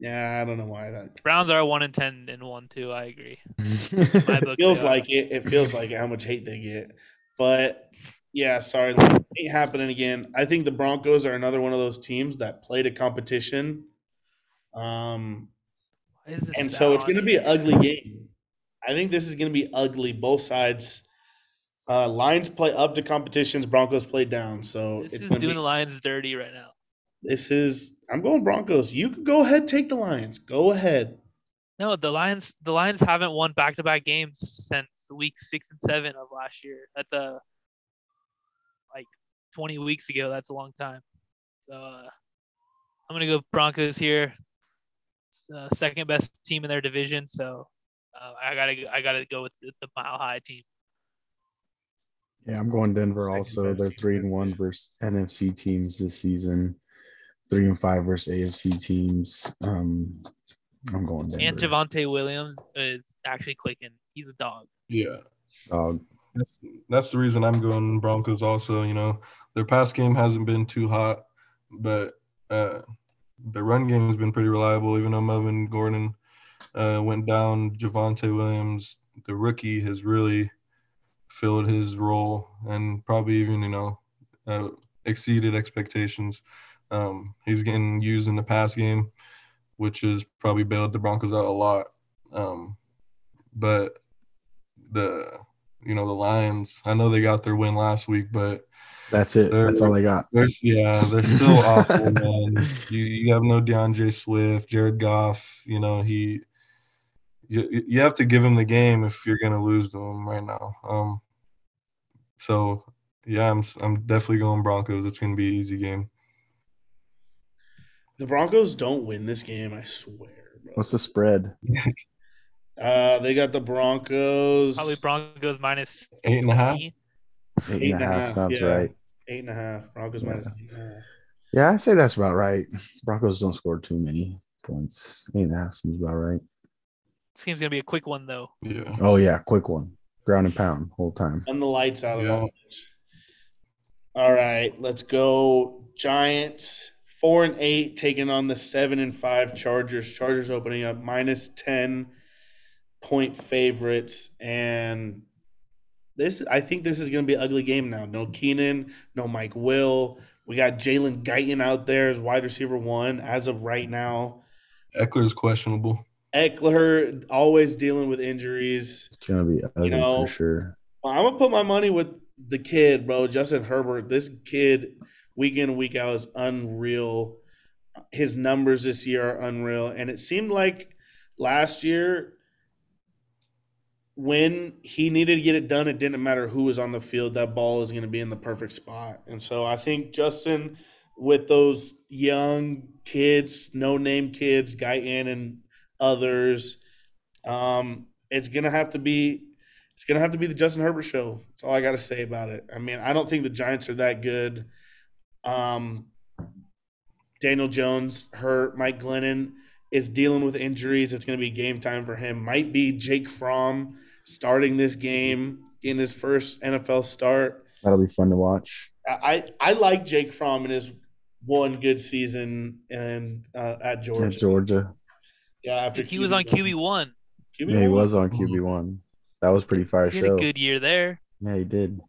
Yeah, I don't know why that Browns are one and ten and one too. I agree. My book, feels like it. It feels like it, how much hate they get. But yeah, sorry, it ain't happening again. I think the Broncos are another one of those teams that played a competition. Um, Why is this and so it's going to be an ugly game. I think this is going to be ugly. Both sides. Uh, Lions play up to competitions. Broncos play down. So This it's is going to doing be. the Lions dirty right now. This is. I'm going Broncos. You can go ahead, take the Lions. Go ahead. No, the Lions. The Lions haven't won back-to-back games since week six and seven of last year. That's a like 20 weeks ago. That's a long time. So uh, I'm gonna go Broncos here. It's, uh, second best team in their division. So uh, I gotta I gotta go with the, the Mile High team. Yeah, I'm going Denver also. They're three and one versus NFC teams this season. Three and five versus AFC teams. Um, I'm going Denver. And Javonte Williams is actually clicking. He's a dog. Yeah. Dog. That's, that's the reason I'm going Broncos also. You know, their pass game hasn't been too hot, but uh, the run game has been pretty reliable. Even though Melvin Gordon uh, went down, Javonte Williams, the rookie, has really filled his role and probably even, you know, uh, exceeded expectations. Um, he's getting used in the pass game, which has probably bailed the Broncos out a lot. Um, but the you know the Lions. I know they got their win last week, but That's it. That's all they got. they're yeah they're still awful, man. You you have no D'Andre Swift, Jared Goff. You know he. You, you have to give him the game if you're gonna lose to him right now. Um. So yeah, I'm I'm definitely going Broncos. It's gonna be an easy game. The Broncos don't win this game. I swear. Bro. What's the spread? Uh, they got the Broncos Probably Broncos minus Eight and a half. 20. Eight Eight and a half sounds yeah. right. eight and a half. Broncos Yeah. minus eight and a half. Yeah, I say that's about right. Broncos don't score too many points. Eight and a half seems about right. This game's gonna be a quick one though. Yeah. Oh yeah, quick one. Ground and pound whole time. And the lights out of Yeah. all. All right, let's go. Giants four and eight taking on the seven and five Chargers. Chargers opening up minus ten point favorites, and this I think this is going to be an ugly game now. No Keenan, no Mike Will. We got Jalen Guyton out there as wide receiver one as of right now. Ekeler's questionable. Ekeler always dealing with injuries. It's gonna be ugly know, for sure. I'm gonna put my money with the kid, bro. Justin Herbert. This kid, week in week out, is unreal. His numbers this year are unreal, and it seemed like last year when he needed to get it done, it didn't matter who was on the field. That ball is going to be in the perfect spot, and so I think Justin, with those young kids, no name kids, Guyton and others, um, it's gonna have to be it's gonna have to be the Justin Herbert show. That's all I got to say about it. I mean, I don't think the Giants are that good. Um, Daniel Jones hurt. Mike Glennon is dealing with injuries. It's to be game time for him. Might be Jake Fromm starting this game in his first NFL start. That'll be fun to watch. I I like Jake Fromm in his one good season and uh, at Georgia. At Georgia. Yeah, after he was on QB one. QB Yeah, he was on QB one. That was pretty fire He had show. a good year there. Yeah, he did.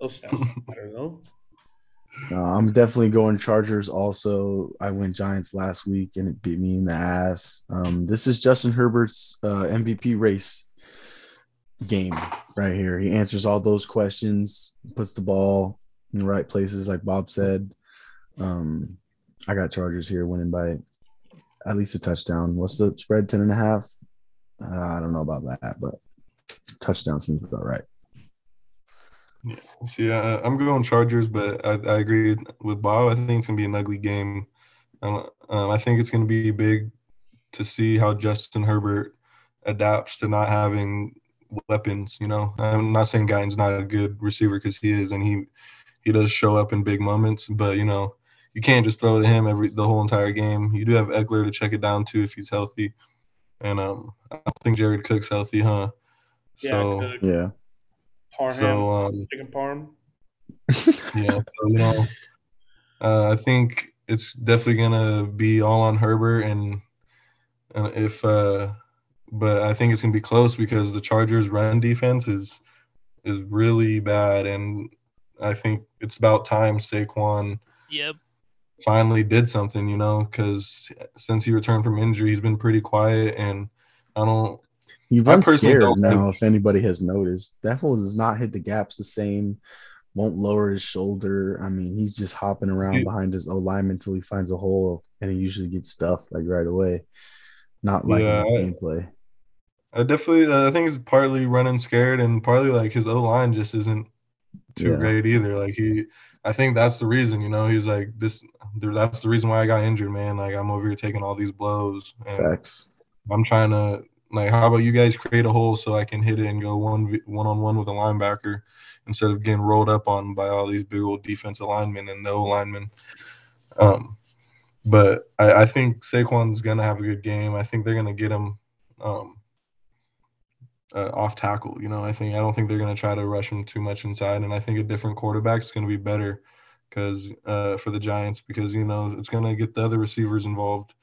Those stats don't matter though. No, I'm definitely going Chargers. Also, I went Giants last week and it beat me in the ass. Um, this is Justin Herbert's uh, MVP race. game right here. He answers all those questions, puts the ball in the right places, like Bob said. Um, I got Chargers here winning by at least a touchdown. What's the spread? Ten and a half. Uh, I don't know about that, but touchdown seems about right. Yeah. See, uh, I'm going Chargers, but I, I agree with Bob. I think it's gonna be an ugly game. Um, um, I think it's gonna be big to see how Justin Herbert adapts to not having weapons. You know, I'm not saying Guyton's not a good receiver because he is, and he he does show up in big moments. But you know, you can't just throw it to him every the whole entire game. You do have Ekeler to check it down to if he's healthy, and um, I think Jared Cook's healthy, huh? Yeah, So Cook, Yeah. Parham, so um, chicken parm. yeah, so you know, uh, I think it's definitely gonna be all on Herbert, and and if uh, but I think it's gonna be close because the Chargers' run defense is is really bad, and I think it's about time Saquon Yep. Finally did something, you know, because since he returned from injury, he's been pretty quiet, and I don't. Runs personally scared don't now. If anybody has noticed, that fool does not hit the gaps the same. Won't lower his shoulder. I mean, he's just hopping around Dude. behind his O lineman until he finds a hole, and he usually gets stuffed like right away. Not like Yeah, I- gameplay. I definitely, uh, I think it's partly running scared, and partly like his O line just isn't too Yeah. great either. Like he, I think that's the reason. You know, he's like this. That's the reason why I got injured, man. Like I'm over here taking all these blows, and Facts. I'm trying to like. How about you guys create a hole so I can hit it and go one one on one with a linebacker instead of getting rolled up on by all these big old defensive linemen and no linemen. Um, but I, I think Saquon's gonna have a good game. I think they're gonna get him. Um, uh, off tackle. You know, I think I don't think they're going to try to rush him too much inside, and I think a different quarterback is going to be better because uh, for the Giants because you know it's going to get the other receivers involved.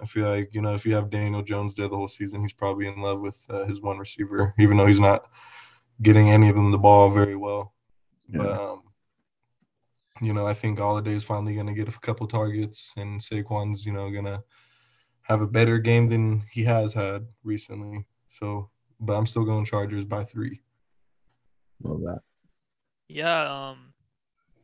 I feel like you know if you have Daniel Jones there the whole season, he's probably in love with uh, his one receiver, even though he's not getting any of them the ball very well. But um, you know, I think Golladay's finally going to get a couple targets, and Saquon's you know going to have a better game than he has had recently. So but I'm still going Chargers by three. Love that. Yeah. Um.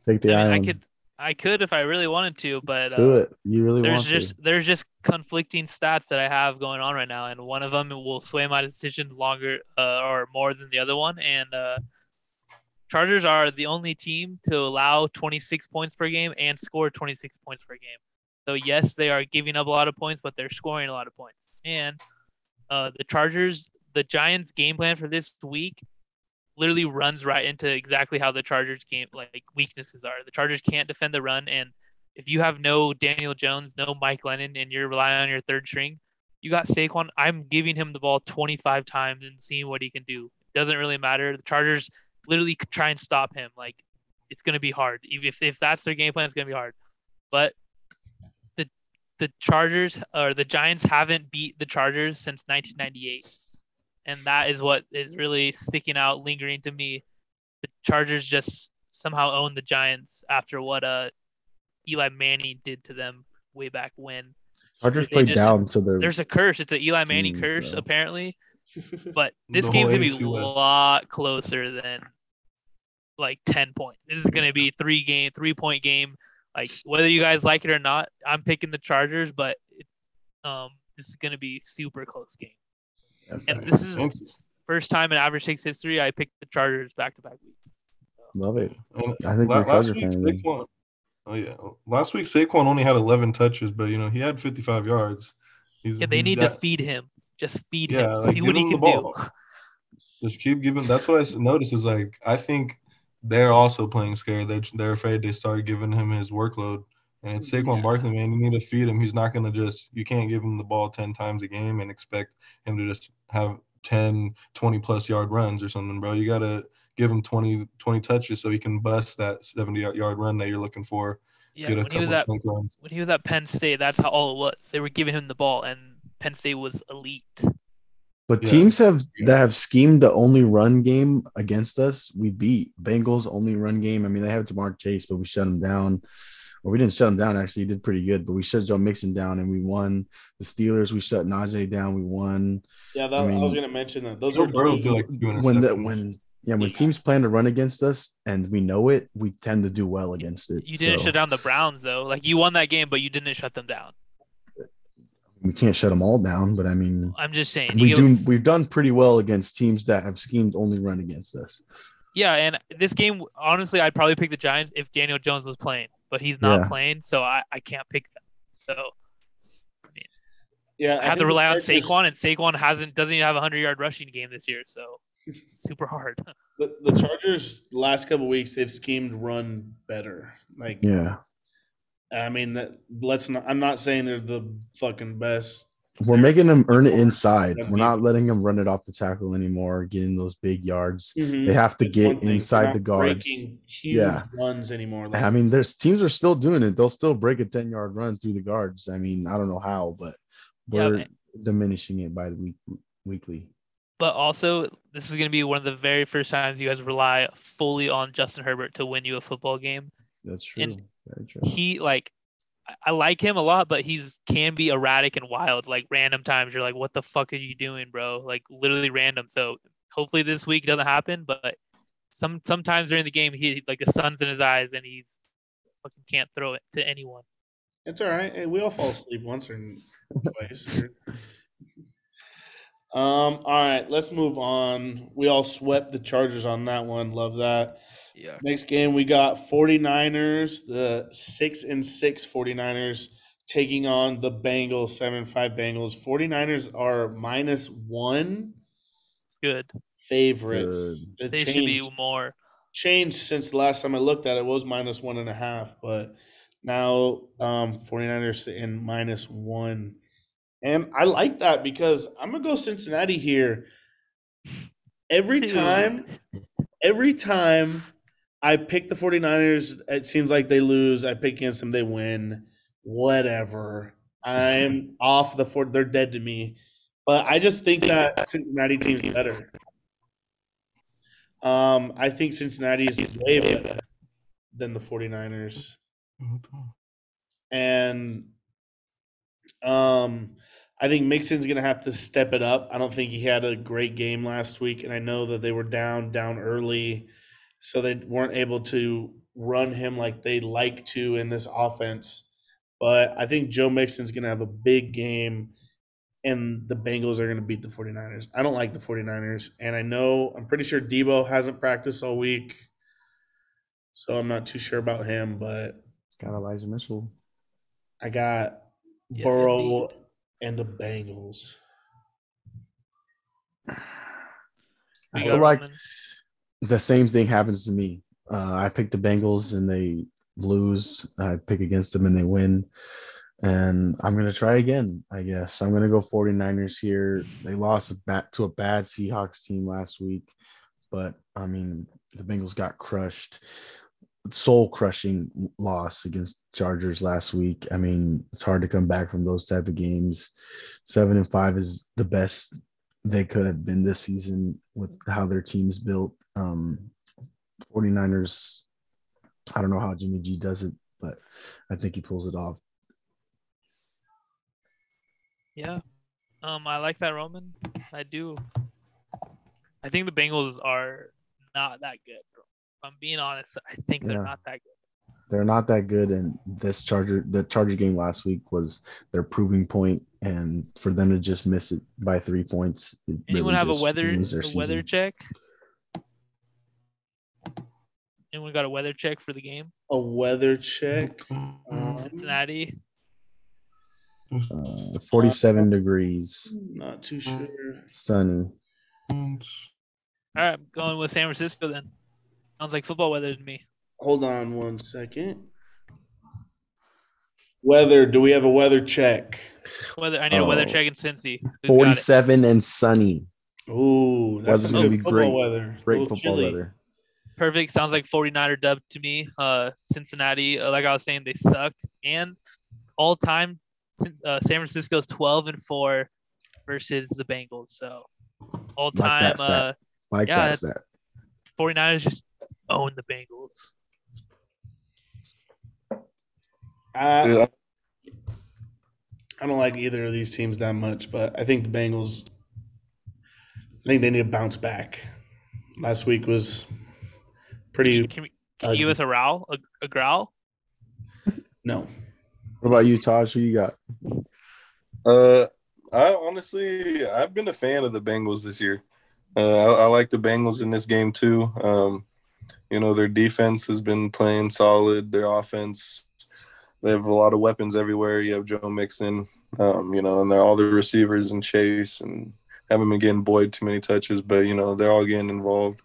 Take the I mean, I could, I could if I really wanted to, but do uh, it. You really There's want just there's just conflicting stats that I have going on right now, and one of them will sway my decision longer uh, or more than the other one. And uh, Chargers are the only team to allow 26 points per game and score 26 points per game. So yes, they are giving up a lot of points, but they're scoring a lot of points. And uh, the Chargers, the Giants' game plan for this week literally runs right into exactly how the Chargers game like weaknesses are. The Chargers can't defend the run, and if you have no Daniel Jones, no Mike Glennon, and you're relying on your third string, you got Saquon. I'm giving him the ball 25 times and seeing what he can do. It doesn't really matter. The Chargers literally try and stop him. Like it's gonna be hard. If if, that's their game plan, it's gonna be hard. But the the Chargers or the Giants haven't beat the Chargers since 1998, and that is what is really sticking out, lingering to me. The Chargers just somehow own the Giants after what uh Eli Manning did to them way back when. Chargers they played just- down to their There's a curse. It's an Eli Manning Teams, curse though. apparently, but this The game's gonna be a lot closer than like 10 points. This is gonna be three game, three point game. Like whether you guys like it or not, I'm picking the Chargers, but it's um this is gonna be super close game. And this is Fancy. first time in average six history I picked the Chargers back to back weeks. love it. And I think la- last week, fan. Saquon, oh yeah, last week Saquon only had 11 touches, but you know he had 55 yards. He's, Yeah, they he's need to feed him. Just feed Yeah, him. like, See what give he him the can do. ball. just keep giving. That's what I noticed is like I think they're also playing scared. They're they're afraid they start giving him his workload. And it's Saquon Yeah. Barkley, man. You need to feed him. He's not gonna just. You can't give him the ball 10 times a game and expect him to just have 10, 20 plus yard runs or something, bro. You gotta give him 20, 20 touches so he can bust that 70 yard yard run that you're looking for. Yeah, get a when he was at chunk runs. when he was at Penn State, that's how all it was. They were giving him the ball, and Penn State was elite. But Yeah. teams have that have schemed the only run game against us. We beat Bengals only run game. I mean, they have Ja'Marr Chase, but we shut him down. Well, we didn't shut him down. Actually, he did pretty good, but we shut Joe Mixon down and we won. The Steelers, we shut Najee down. We won. Yeah, that, I I, was gonna mention that. Those Joe are Burrow like When the when yeah, when Yeah. teams plan to run against us and we know it, we tend to do well against it. You didn't So, shut down the Browns though. Like you won that game, but you didn't shut them down. We can't shut them all down, but I mean, I'm just saying. we do. give- We've done pretty well against teams that have schemed only run against us. Yeah, and this game, honestly, I'd probably pick the Giants if Daniel Jones was playing, but he's not Yeah. playing, so I, I can't pick them. So yeah, I have to rely on Chargers- Saquon, and Saquon hasn't doesn't even have a hundred yard rushing game this year, so super hard. The, the Chargers last couple weeks they've schemed run better. Like Yeah, I mean that let's not I'm not saying they're the fucking best. We're making them earn it inside. We're not letting them run it off the tackle anymore, getting those big yards. Mm-hmm. They have to That's get inside the guards. Huge Yeah. runs anymore. Like, I mean, there's teams are still doing it. They'll still break a 10 yard run through the guards. I mean, I don't know how, but we're man. diminishing it by the week weekly. But also, this is going to be one of the very first times you guys rely fully on Justin Herbert to win you a football game. That's true. And Very true. He like, I- like him a lot, but he's can be erratic and wild. Like random times, you're like, "What the fuck are you doing, bro?" Like literally random. So hopefully this week doesn't happen. But some sometimes during the game, he like the sun's in his eyes and he's fucking can't throw it to anyone. It's all right. Hey, we all fall asleep once or twice. Um, all right, let's move on. We all swept the Chargers on that one. Love that. Yeah. Next game, we got 49ers, the 6 and 6 49ers taking on the Bengals, 7 and 5 Bengals. 49ers are minus 1 Good. favorites. Good. It They should be changed, more. changed since the last time I looked at it. It was minus one and a half, but now um 49ers in minus 1. And I like that because I'm going to go Cincinnati here. Every Dude. time every time I pick the 49ers, it seems like they lose. I pick against them, they win. Whatever. I'm off the four. They're dead to me. But I just think that Cincinnati team's better. Um, I think Cincinnati is way better than the 49ers. And um I think Mixon's gonna have to step it up. I don't think he had a great game last week, and I know that they were down down early, so they weren't able to run him like they like to in this offense. But I think Joe Mixon's gonna have a big game, and the Bengals are gonna beat the 49ers. I don't like the 49ers, and I know I'm pretty sure Debo hasn't practiced all week, so I'm not too sure about him, but Got Elijah Mitchell. I got Yes, Burrow indeed. and the Bengals. I feel like Roman. The same thing happens to me. Uh, I pick the Bengals and they lose. I pick against them and they win. And I'm going to try again, I guess. I'm going to go 49ers here. They lost back to a bad Seahawks team last week. But, I mean, the Bengals got crushed. Soul crushing loss against Chargers last week. I mean, it's hard to come back from those type of games. Seven and five is the best they could have been this season with how their team's built. Um, 49ers, I don't know how Jimmy G does it, but I think he pulls it off. Yeah. Um, I like that Roman. I do. I think the Bengals are not that good. If I'm being honest, I think they're Yeah. not that good. They're not that good, and this Charger, the Charger game last week was their proving point, and for them to just miss it by three points, it Anyone really have a weather ruins their a weather check? Anyone got a weather check for the game? A weather check. Um, Cincinnati. Uh, 47 degrees, Not too sure. sunny. All right, I'm going with San Francisco then. Sounds like football weather to me. Hold on one second. Weather. Do we have a weather check? Weather. I need a weather Oh. check in Cincy. Who's got it? 47 and sunny. Ooh, that's Weather's some gonna good be football great. weather. Great Little football chilly. weather. Perfect. Sounds like 49er dub to me. Uh, Cincinnati, uh, like I was saying, they suck. And all time, since uh, San Francisco's 12 and 4 versus the Bengals. So all Like time, that stat. uh, Like Yeah, that that's- stat. 49ers just own the Bengals. I, Yeah. I don't like either of these teams that much, but I think the Bengals. I think they need to bounce back. Last week was pretty. Can, we, can you give us a growl? A, a growl? No, What about you, Taj? Who you got? Uh, I honestly, I've been a fan of the Bengals this year. Uh, I, I like the Bengals in this game too. Um, you know, their defense has been playing solid. Their offense, they have a lot of weapons everywhere. You have Joe Mixon, um, you know, and they're all the receivers and Chase and haven't been getting Boyd too many touches, but you know, they're all getting involved.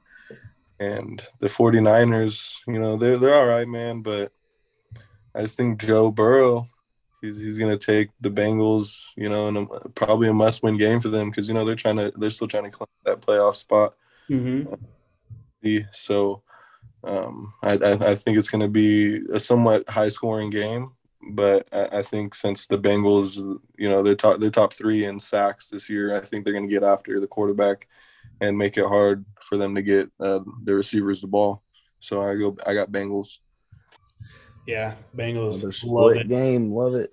And the 49ers, you know, they're they're all right, man, but I just think Joe Burrow, he's he's gonna take the Bengals, you know, and probably a must-win game for them because you know they're trying to they're still trying to claim that playoff spot. mm-hmm. So um, I, I I think it's gonna be a somewhat high-scoring game, but I, I think since the Bengals, you know, they're top they're top three in sacks this year, I think they're gonna get after the quarterback and make it hard for them to get uh, the receivers the ball. So I go I got Bengals. yeah, Bengals Another love split it. game. Love it.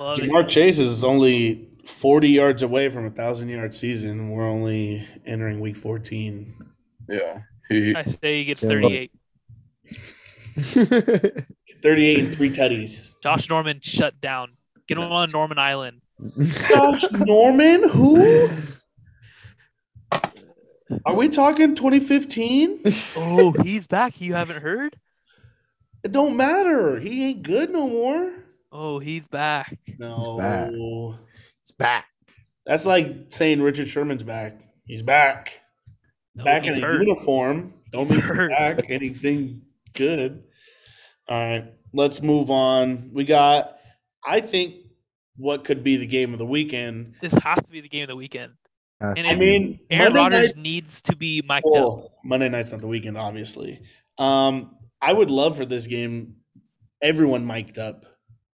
Love it. Chase is only forty yards away from a thousand yard season. We're only entering week fourteen. Yeah. He, I say he gets Yeah, 38. And three tutties. Josh Norman shut down. Get him on Norman Island. Josh Norman, who are we talking? Twenty fifteen? Oh, he's back. You haven't heard? It don't matter. He ain't good no more. Oh, he's back. No, back. it's back. that's like saying Richard Sherman's back. He's back. No, back in he's a uniform. Don't be hurt. back anything good. All right, let's move on. We got, I think, what could be the game of the weekend. This has to be the game of the weekend. Has And I mean, Aaron Monday Rodgers night- needs to be mic'd up. Monday night's not the weekend, obviously. Um, I would love for this game, everyone mic'd up.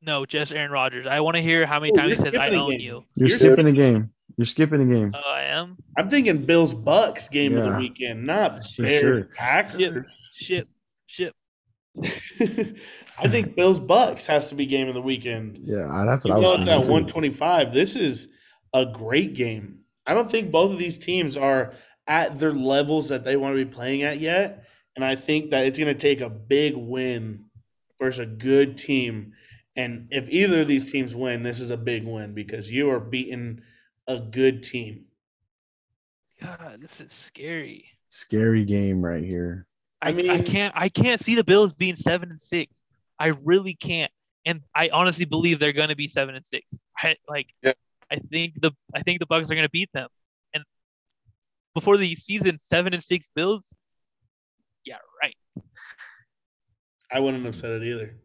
No, just Aaron Rodgers. I want to hear how many Oh, times he says, I own game. you. You're You're skipping a game. You're skipping a game. Oh, I am? I'm thinking Bills Bucks game of the weekend, not For Bears sure. Packers. Ship. Ship. I think Bills Bucks has to be game of the weekend. Yeah, that's what Even I was though it's at too. 125, this is a great game. I don't think both of these teams are at their levels that they want to be playing at yet. And I think that it's going to take a big win versus a good team. And if either of these teams win, this is a big win because you are beating a good team. God, this is scary. Scary game right here. I I, I can't I can't see the Bills being seven and six. I really can't. And I honestly believe they're gonna be seven and six. I like Yeah. I think the I think the Bucks are gonna beat them. And before the season, seven and six Bills. Yeah, right. I wouldn't have said it either.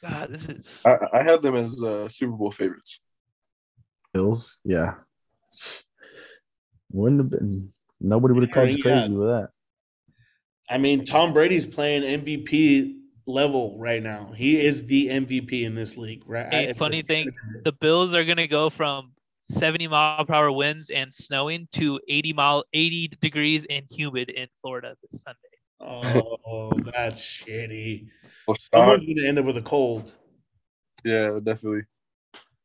God, this is I, I had them as uh, Super Bowl favorites. Bills, yeah. Wouldn't have been. Nobody would have called you Yeah. crazy with that. I mean, Tom Brady's playing MVP level right now. He is the MVP in this league, right? Hey, I- funny thing, the Bills are gonna go from 70 mile per hour winds and snowing to 80 mile 80 degrees and humid in Florida this Sunday. Oh, that's shitty. Well, Someone's going to end up with a cold. yeah, definitely.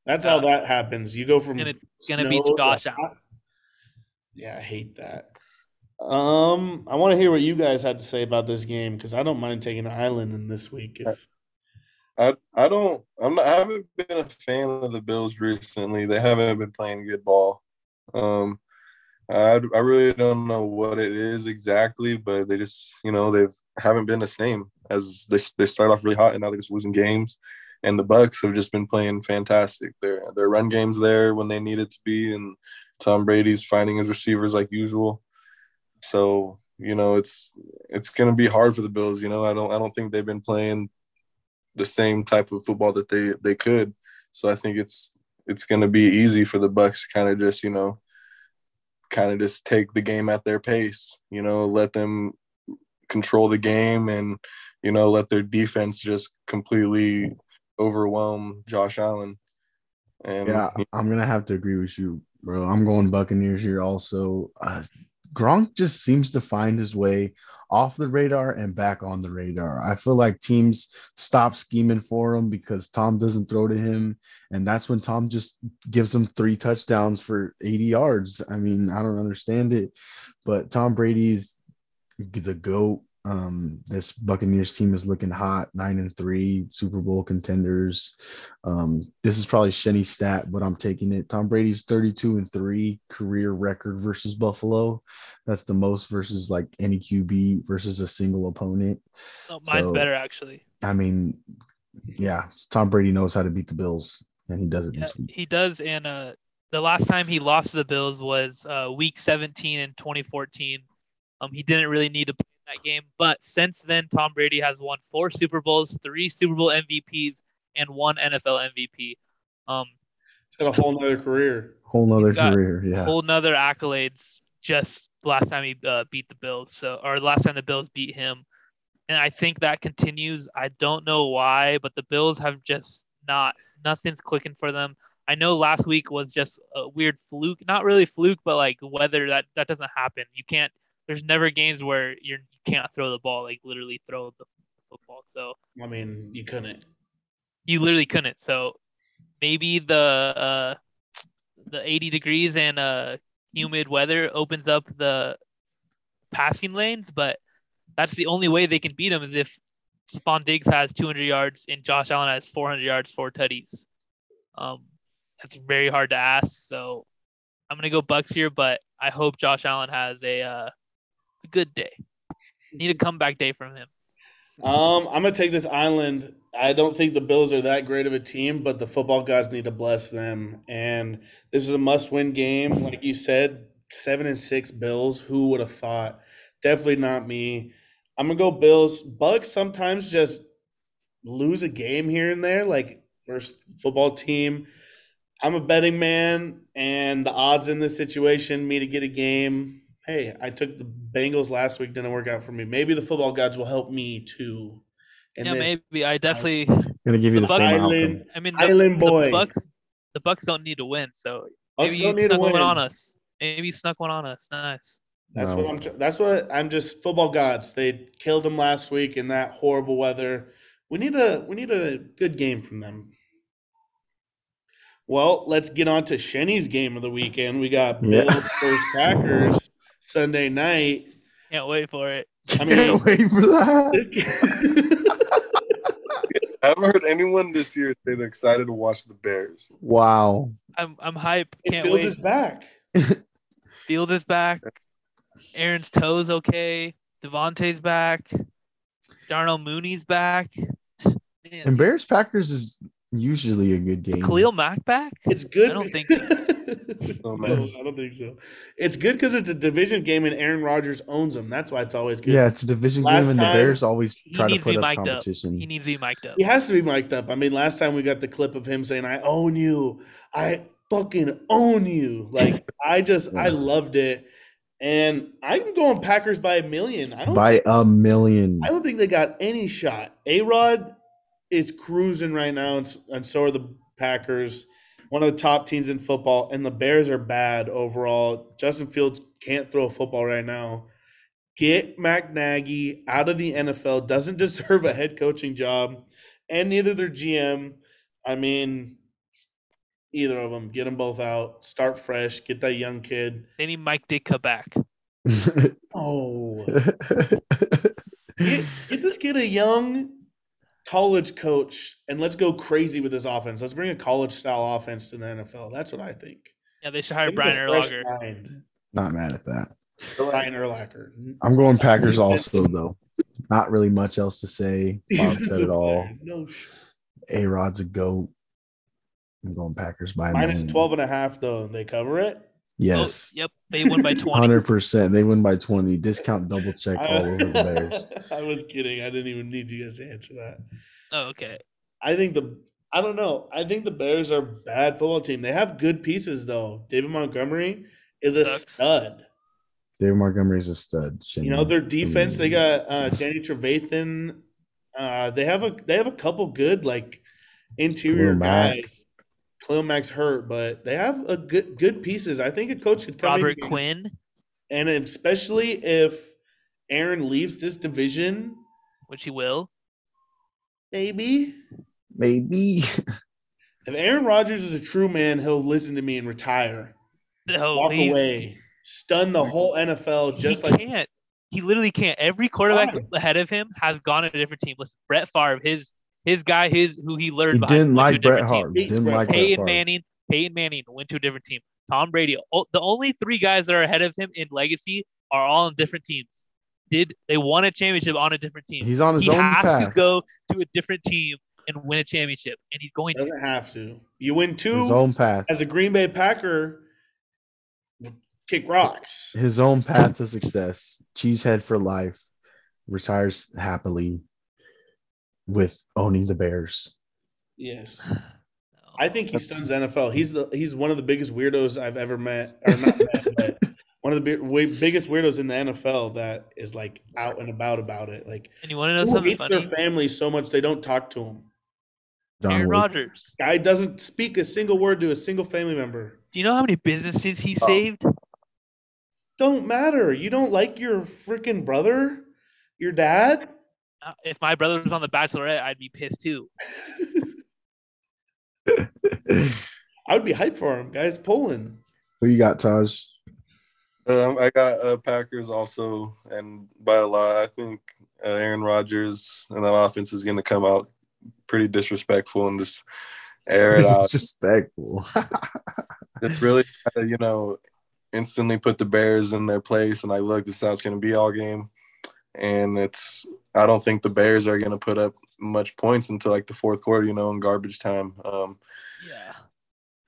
That's how uh, that happens. You go from And it's gonna be snow to Josh hot. Allen. Yeah, I hate that. Um, I want to hear what you guys had to say about this game because I don't mind taking an island in this week. If I I don't I'm not I haven't been a fan of the Bills recently. They haven't been playing good ball. Um I I really don't know what it is exactly, but they just you know they've haven't been the same as they they start off really hot and now they're just losing games. And the Bucks have just been playing fantastic. Their their run games there when they need it to be, and Tom Brady's finding his receivers like usual. So you know it's it's gonna be hard for the Bills. You know I don't I don't think they've been playing the same type of football that they they could. So I think it's it's going to be easy for the Bucks to kind of just you know kind of just take the game at their pace. You know, let them control the game and you know let their defense just completely overwhelm Josh Allen. And Yeah, I'm gonna have to agree with you, bro. I'm going Buccaneers here also. Uh, Gronk just seems to find his way off the radar and back on the radar. I feel like teams stop scheming for him because Tom doesn't throw to him. And that's when Tom just gives him three touchdowns for 80 yards. I mean, I don't understand it, but Tom Brady's the GOAT. Um, this Buccaneers team is looking hot, nine and three, Super Bowl contenders. Um, this is probably Shenny's stat, but I'm taking it. Tom Brady's 32 and three career record versus Buffalo. That's the most versus like any QB versus a single opponent. Oh, mine's So- better actually. I mean, yeah, Tom Brady knows how to beat the Bills, and he does it Yeah, this week. he does. And uh, the last time he lost to the Bills was uh, Week 17 in 2014. Um, he didn't really need to play that game, but since then, Tom Brady has won four Super Bowls, three Super Bowl MVPs, and one NFL MVP. Um, He's got a whole nother career. Whole nother career, yeah. whole nother accolades just the last time he uh, beat the Bills. So, or last time the Bills beat him, and I think that continues. I don't know why, but the Bills have just not nothing's clicking for them. I know last week was just a weird fluke, not really fluke, but like weather that that doesn't happen. You can't. There's never games where you're you can't throw the ball, like literally throw the football. So I mean, you couldn't. you literally couldn't. So maybe the uh, the 80 degrees and uh, humid weather opens up the passing lanes, but that's the only way they can beat them is if Stefon Diggs has 200 yards and Josh Allen has 400 yards, four tutties. Um, that's very hard to ask. So I'm gonna go Bucks here, but I hope Josh Allen has a uh, a good day. Need a comeback day from him. Um, I'm gonna take this island. I don't think the Bills are that great of a team, but the football gods need to bless them. And this is a must-win game, like you said. Seven and six Bills. Who would have thought? Definitely not me. I'm gonna go Bills. Bucks sometimes just lose a game here and there, like first football team. I'm a betting man, and the odds in this situation, me to get a game. Hey, I took the Bengals last week, didn't work out for me. Maybe the football gods will help me too. in yeah, this. maybe I definitely. Gonna give you the, The same Bucks- outcome. Island, I mean, the, Island the. Bucks. The Bucks don't need to win, so Bucks maybe don't you need to snuck one on us. Maybe you snuck one on us. Nice. That's No. what I'm. That's what I'm. Just football gods. They killed them last week in that horrible weather. We need a. We need a good game from them. Well, let's get on to Shenny's game of the weekend. We got Yeah. Bills versus Packers Sunday night. Can't wait for it. I mean, Can't wait for that. I haven't heard anyone this year say they're excited to watch the Bears. Wow. I'm I'm hype. it Can't Fields wait. is back. Field is back. Aaron's toes okay. Devontae's back. Darnell Mooney's back. Man, And Bears Packers is usually a good game. Khalil Mack back? It's good. I don't think Oh, no. I don't think so. It's good because it's a division game and Aaron Rodgers owns them. That's why it's always good. Yeah, it's a division Last game, and the Bears always try to needs to put up mic'd up. competition. He needs to be mic'd up. He has to be mic'd up. I mean, last time we got the clip of him saying, "I own you. I fucking own you." Like I just, I loved it, and I'm going Packers by a million. I don't, By a million. I don't think they got any shot. A Rod is cruising right now, and, and so are the Packers. One of the top teams in football, and the Bears are bad overall. Justin Fields can't throw a football right now. Get Matt Nagy out of the NFL. Doesn't deserve a head coaching job, and neither their GM. I mean, either of them. Get them both out. Start fresh. Get that young kid. They need Mike Ditka back. Oh, get, get this kid a young college coach and let's go crazy with this offense. Let's bring a college style offense to the NFL. That's what I think. Yeah, they should hire Give me Brian a fresh Urlacher. mind. Not mad at that. Brian Urlacher. I'm going Packers also, though. Not really much else to say. Bob said Defensive it all. No A Rod's a goat. I'm going Packers by a Minus million. 12 and a half, though. They cover it. Yes. Oh, yep. They won by 20. Hundred percent. They win by twenty. Discount double check all over the Bears. I was kidding. I didn't even need you guys to answer that. Oh, okay. I think the I don't know. I think the Bears are a bad football team. They have good pieces though. David Montgomery is a Sucks. stud. David Montgomery is a stud. You know their defense. They got uh, Danny Trevathan. Uh, they have a they have a couple good like interior Khalil Mack. guys. Khalil Mack's hurt, but they have a good good pieces. I think a coach could come Robert in. Quinn. and especially if Aaron leaves this division, which he will. maybe. Maybe. If Aaron Rodgers is a true man, he'll listen to me and retire, No, walk he's- away, stun the whole NFL, just he like can't. He literally can't. Every quarterback Why? ahead of him has gone to a different team. Listen, Brett Favre, his his guy, his who he learned He didn't went to a like Brett different team. Hart. Hates Didn't Brett like Brett Peyton Favre. Manning, Peyton Manning went to a different team. Tom Brady. Oh, the only three guys that are ahead of him in legacy are all on different teams. Did they won a championship on a different team? He's on his own team. he own has path. to go to a different team and win a championship, and he's going to. doesn't have to. You win two His own path. as a Green Bay Packer, kick rocks. His own path to success. Cheesehead for life. Retires happily with owning the Bears. Yes. I think he stuns NFL. He's the he's one of the biggest weirdos I've ever met, or not met, but one of the big, way, biggest weirdos in the NFL that is like out and about about it. Like, And you want to know who something hates funny? their family so much they don't talk to him. John Aaron Rodgers. Guy doesn't speak a single word to a single family member. Do you know how many businesses he Oh. saved? Don't matter. You don't like your freaking brother, your dad. Uh, If my brother was on The Bachelorette, I'd be pissed too. I would be hyped for him, guys. Poland. Who you got, Taj? Um, I got uh, Packers also, and by a lot, I think uh, Aaron Rodgers and that offense is going to come out pretty disrespectful and just air it out. Disrespectful. Just really, uh, you know, instantly put the Bears in their place. And I look, this is how it's going to be all game. And it's, I don't think the Bears are going to put up much points until like the fourth quarter, you know, in garbage time. Um, Yeah.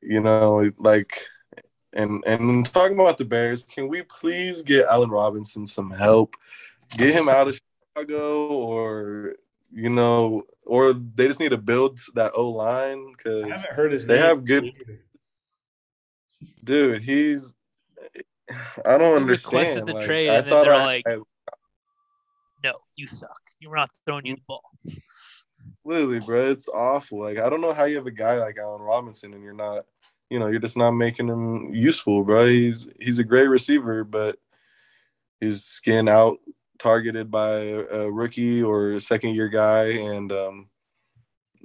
you know, like, and and talking about the Bears, can we please get Allen Robinson some help? Get him out of Chicago, or you know, or they just need to build that O line I because, haven't heard his They name. have good- dude, he's. I don't Who requested understand. the like, trade, I and thought they're I, like- I No, you suck. You're not throwing you the ball. literally, bro, it's awful. Like I don't know how you have a guy like Allen Robinson and you're not, you know, you're just not making him useful, bro. He's he's a great receiver, but he's getting out targeted by a, a rookie or a second year guy, and um,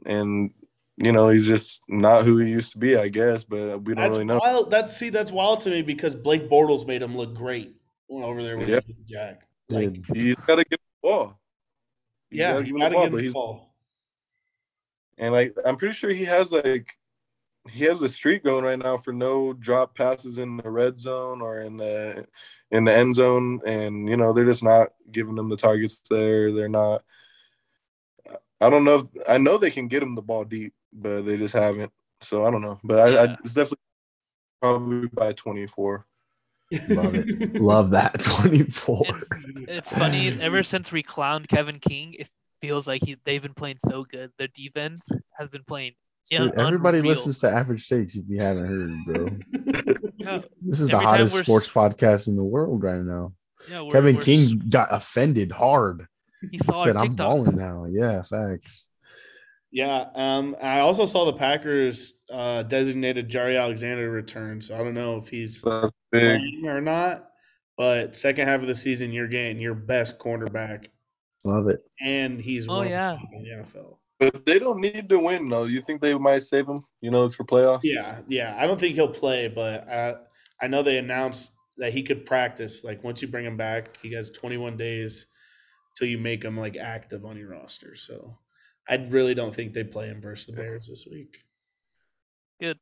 and you know he's just not who he used to be, I guess. But we don't That's really know. wild. That's see, that's wild to me because Blake Bortles made him look great over there with Yeah. Jack. Like, Dude, He's got to get the ball. You yeah, you him gotta ball, give him the he's ball. And like I'm pretty sure he has like he has a streak going right now for no drop passes in the red zone or in the in the end zone. And you know, they're just not giving them the targets there. They're not I don't know if I know they can get him the ball deep, but they just haven't. So I don't know. But I, I it's definitely probably by 24. Love it. love that 24. And it's funny. Ever since we clowned Kevin King, it feels like he they've been playing so good. Their defense has been playing. Dude, everybody unreal. listens to Average Takes if you haven't heard, bro. Yeah, This is the Every time hottest sports podcast in the world right now. yeah, we're- Kevin we're- King got offended hard. He saw Said, I'm TikTok. balling now. Yeah, facts. Yeah, um, I also saw the Packers uh, designated Jaire Alexander return, so I don't know if he's playing or not. But second half of the season, you're getting your best cornerback, Love it. and he's Oh, one of the yeah. in the NFL. But they don't need to win though. You think they might save him, you know, for playoffs? Yeah, yeah. I don't think he'll play, but I, I know they announced that he could practice. Like once you bring him back, he has 21 days till you make him like active on your roster. So I really don't think they play him versus the Bears this week. Good.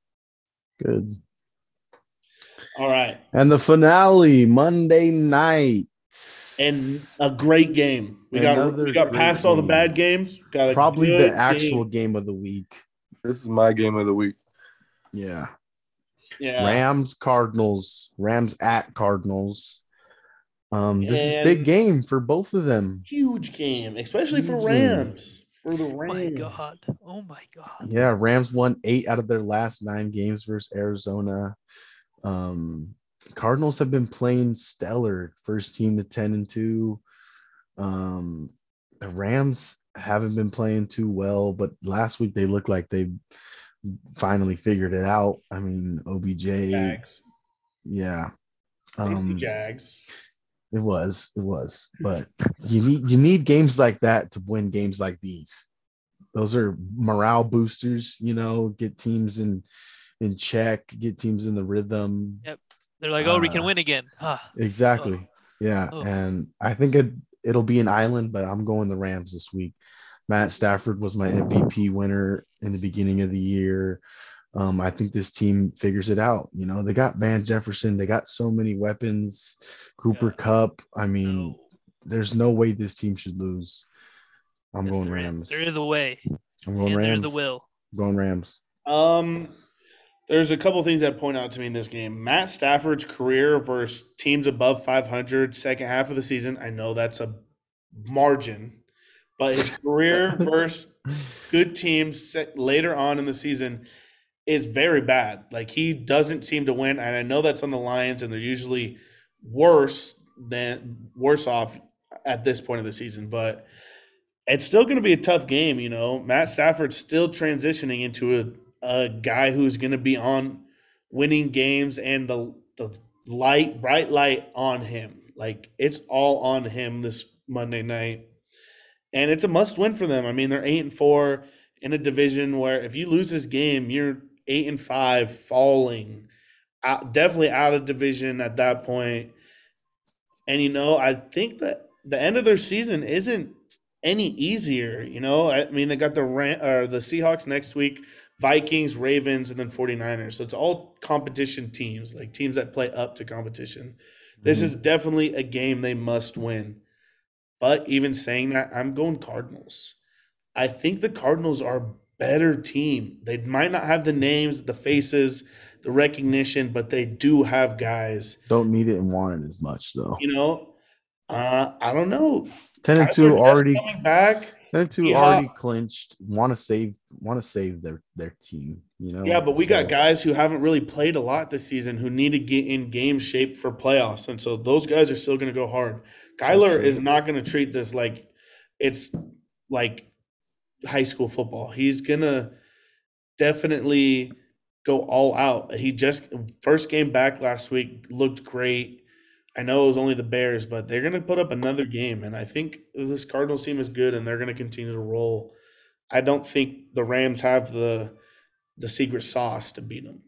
Good. All right, And the finale Monday night. and a great game. We got we got great past all the bad games. Got a probably the actual game. game of the week. This is my game of the week. Yeah. yeah. Rams Cardinals. Rams at Cardinals. Um, this is And- big game for both of them. huge game, especially for Rams. game. Rams. For the Oh my god. Oh my god. Yeah, Rams won eight out of their last nine games versus Arizona. Um, Cardinals have been playing stellar. First team to 10 and 2. Um, the Rams haven't been playing too well, but last week they looked like they finally figured it out. I mean, OBJ, Facts. yeah. Um, Jags. It was, it was, but you need you need games like that to win games like these. Those are morale boosters, you know, get teams in in check, get teams in the rhythm. Yep. They're like, oh, we can Uh, win again. Huh. Exactly. Yeah, Oh. and I think it it'll be an island, but I'm going the Rams this week. Matt Stafford was my MVP winner in the beginning of the year. Um, I think this team figures it out. You know, they got Van Jefferson, they got so many weapons. Cooper Yeah. Kupp. I mean, No. there's no way this team should lose. I'm Yes, going there is- Rams. There is a way. I'm going and Rams. there's a will. I'm going Rams. Um, there's a couple things that point out to me in this game. Matt Stafford's career versus teams above 500 second half of the season. I know that's a margin, but his career versus good teams later on in the season is very bad. Like he doesn't seem to win, and I know that's on the Lions, and they're usually worse than worse off at this point of the season. But it's still going to be a tough game. You know, Matt Stafford's still transitioning into a a guy who's going to be on winning games, and the the light, bright light on him. Like it's all on him this Monday night and it's a must win for them. I mean, they're eight and four in a division where if you lose this game, you're eight and five, falling out, definitely out of division at that point. And you know, I think that the end of their season isn't any easier. You know, I mean, they got the Ram- or the Seahawks next week, Vikings, Ravens, and then 49ers. So it's all competition teams, like teams that play up to competition. This Mhm. is definitely a game they must win. But even saying that, I'm going Cardinals. I think the Cardinals are better team. They might not have the names, the faces, the recognition, but they do have guys. Don't need it and want it as much though. You know, uh, I don't know. Ten and two already. coming back. Ten and two Yeah. already clinched. Want to save. Want to save their their team. You know. Yeah, but we got guys who haven't really played a lot this season who need to get in game shape for playoffs, and so those guys are still going to go hard. Kyler is not going to treat this like it's like high school football. He's gonna definitely go all out. He just first game back last week looked great. I know it was only the Bears, but they're gonna put up another game, and I think this Cardinals team is good, and they're gonna continue to roll. I don't think the Rams have the the secret sauce to beat them.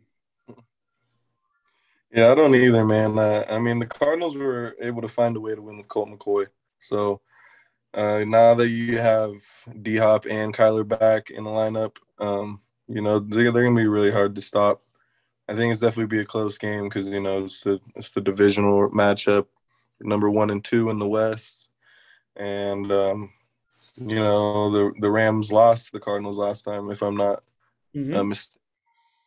Yeah, I don't either, man. Uh, I mean, the Cardinals were able to find a way to win with Colt McCoy. So uh, now that you have D Hop and Kyler back in the lineup, um, you know they're, they're gonna be really hard to stop. I think it's definitely be a close game because you know it's the it's the divisional matchup, number one and two in the West, and um, you know the the Rams lost the Cardinals last time, if I'm not Mhm. uh, mis-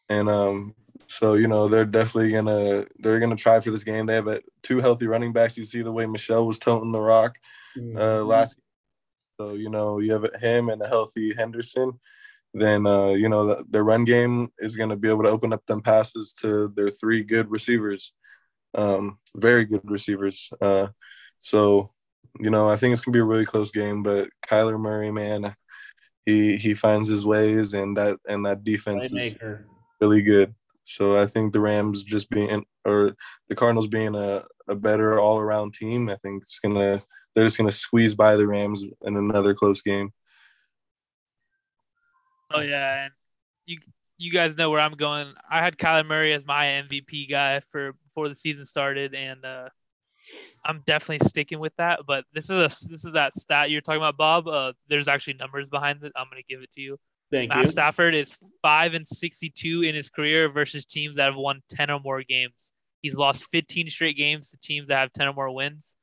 and um, so you know they're definitely gonna they're gonna try for this game. They have a, two healthy running backs. You see the way Michel was toting the rock uh, Mhm. last. So you know you have him and a healthy Henderson. Then uh, you know the, their run game is gonna be able to open up them passes to their three good receivers, um, very good receivers. Uh, so you know I think it's gonna be a really close game. But Kyler Murray, man, he he finds his ways, and that and that defense is really good. So I think the Rams just being or the Cardinals being a, a better all around team, I think it's gonna they're just gonna squeeze by the Rams in another close game. Oh yeah, and you you guys know where I'm going. I had Kyler Murray as my MVP guy for before the season started, and uh, I'm definitely sticking with that. But this is a this is that stat you're talking about, Bob. Uh, there's actually numbers behind it. I'm gonna give it to you. Thank Matt you. Stafford is five and 62 in his career versus teams that have won 10 or more games. He's lost 15 straight games to teams that have 10 or more wins.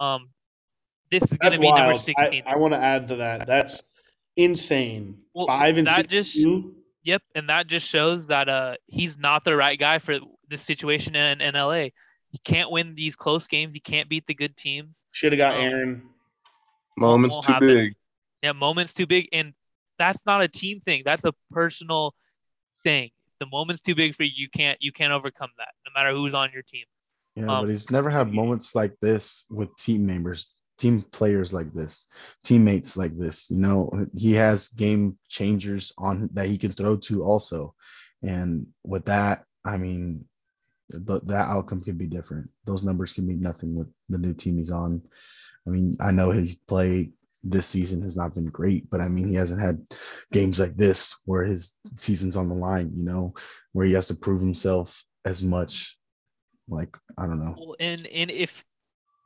Um, this is going to That's be number 16. I, I want to add to that. That's insane. Well, Five and that just- Yep, and that just shows that uh he's not the right guy for this situation in, in LA. He can't win these close games. He can't beat the good teams. Should have got Um, Aaron. Moments too happen. big. Yeah, moments too big, and that's not a team thing. That's a personal thing. The moment's too big for you. You can't you can't overcome that, no matter who's on your team. Yeah, Um, but he's never had moments like this with team members, team players like this, teammates like this. You know, he has game changers on that he can throw to also, and with that, I mean, th- that outcome could be different. Those numbers can mean nothing with the new team he's on. I mean, I know his play this season has not been great, but I mean, he hasn't had games like this where his season's on the line, you know, where he has to prove himself as much. Like, I don't know. And and if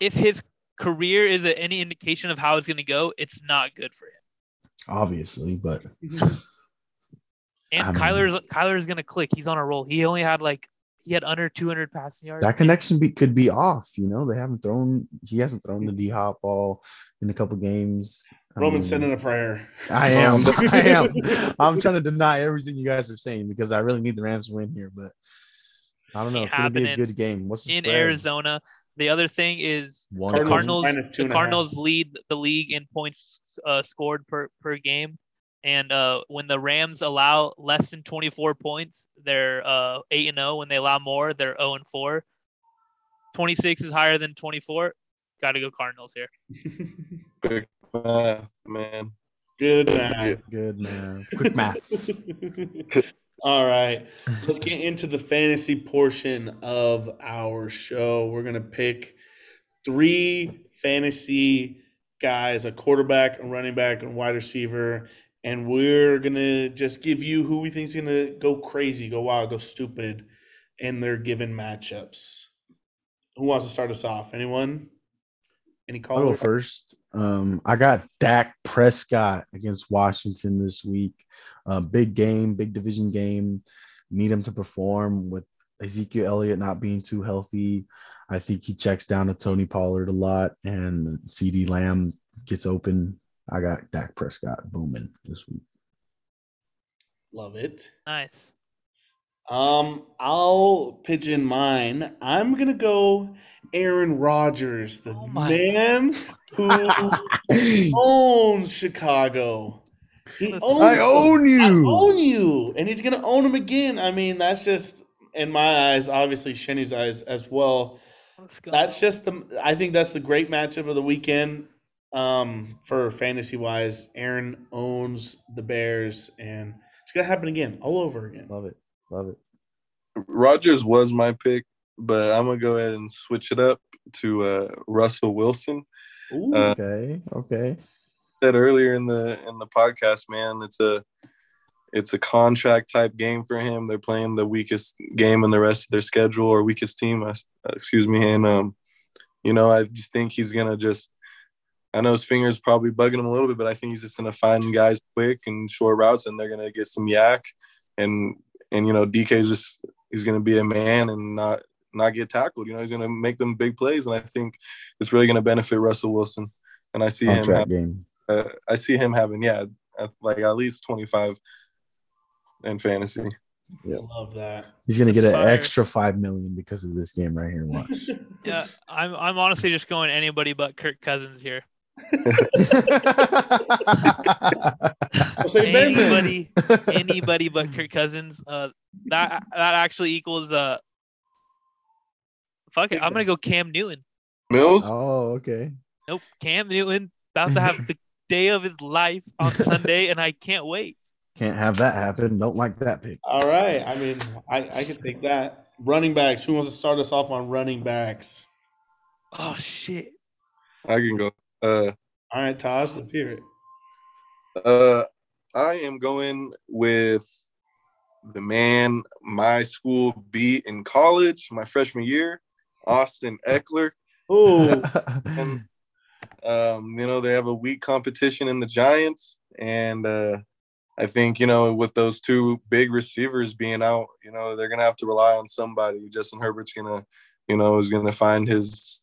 if his career is a, any indication of how it's going to go, it's not good for him. Obviously, but And I mean- Kyler's Kyler's going to click. He's on a roll. He only had like he had under 200 passing yards. that connection be, could be off. You know, they haven't thrown. He hasn't thrown the D Hop ball in a couple games. Roman mean, sending a prayer. I am. I am. I'm trying to deny everything you guys are saying because I really need the Rams to win here, but I don't know. Ain't It's gonna be a good game. What's the in spread? Arizona. The other thing is One the Cardinals Cardinals. minus The and a half. Cardinals lead the league in points uh, scored per per game, and uh, when the Rams allow less than 24 points, they're uh, eight and 0. When they allow more, they're 0 and 4. 26 is higher than 24. Got to go Cardinals here. Quick math, man. Good man. Good man. Quick maths. All right. Let's get into the fantasy portion of our show. We're going to pick three fantasy guys a quarterback, a running back, and wide receiver. And we're going to just give you who we think is going to go crazy, go wild, go stupid in their given matchups. Who wants to start us off? Anyone? Any I'll go first. Um, I got Dak Prescott against Washington this week. Uh, big game, big division game. Need him to perform with Ezekiel Elliott not being too healthy. I think he checks down to Tony Pollard a lot, and CeeDee Lamb gets open. I got Dak Prescott booming this week. Love it. Nice. Um, I'll pitch in mine. I'm gonna go Aaron Rodgers, the Oh man who owns Chicago. He owns I own you. I own you, and he's gonna own him again. I mean, that's just in my eyes, obviously Shenny's eyes as well. That's just the. I think that's the great matchup of the weekend. Um, for fantasy wise, Aaron owns the Bears, and it's gonna happen again, all over again. Love it. Love it. Rodgers was my pick, but I'm gonna go ahead and switch it up to uh, Russell Wilson. Ooh. Uh, Okay. Okay. Said earlier in the in the podcast, man, it's a it's a contract type game for him. They're playing the weakest game in the rest of their schedule or weakest team, uh, excuse me. And um, you know, I just think he's gonna just. I know his fingers probably bugging him a little bit, but I think he's just gonna find guys quick and short routes, and they're gonna get some yak, and and you know, DK's just he's gonna be a man and not not get tackled. You know, he's gonna make them big plays, and I think it's really gonna benefit Russell Wilson. And I see him. Contract Have, game. uh, I see him having yeah, at- like at least twenty five in fantasy. I love that. He's gonna get an Fire. extra five million because of this game right here. Watch. yeah, I'm I'm honestly just going anybody but Kirk Cousins here. I'll say Anybody, anybody but Kirk Cousins. Uh, that that actually equals uh. Fuck it, I'm gonna go Cam Newton. Mills, oh, okay. Nope, Cam Newton about to have the day of his life on Sunday, and I can't wait. Can't have that happen. Don't like that pick. All right. I mean, I, I can take that. Running backs. Who wants to start us off on running backs? Oh shit! I can go. Uh, All right, Taj, let's hear it. uh, I am going with the man my school beat in college my freshman year, Austin Ekeler. Oh, And um, you know they have a weak competition in the Giants, and uh, I think you know with those two big receivers being out, you know they're gonna have to rely on somebody. Justin Herbert's gonna, you know, is gonna find his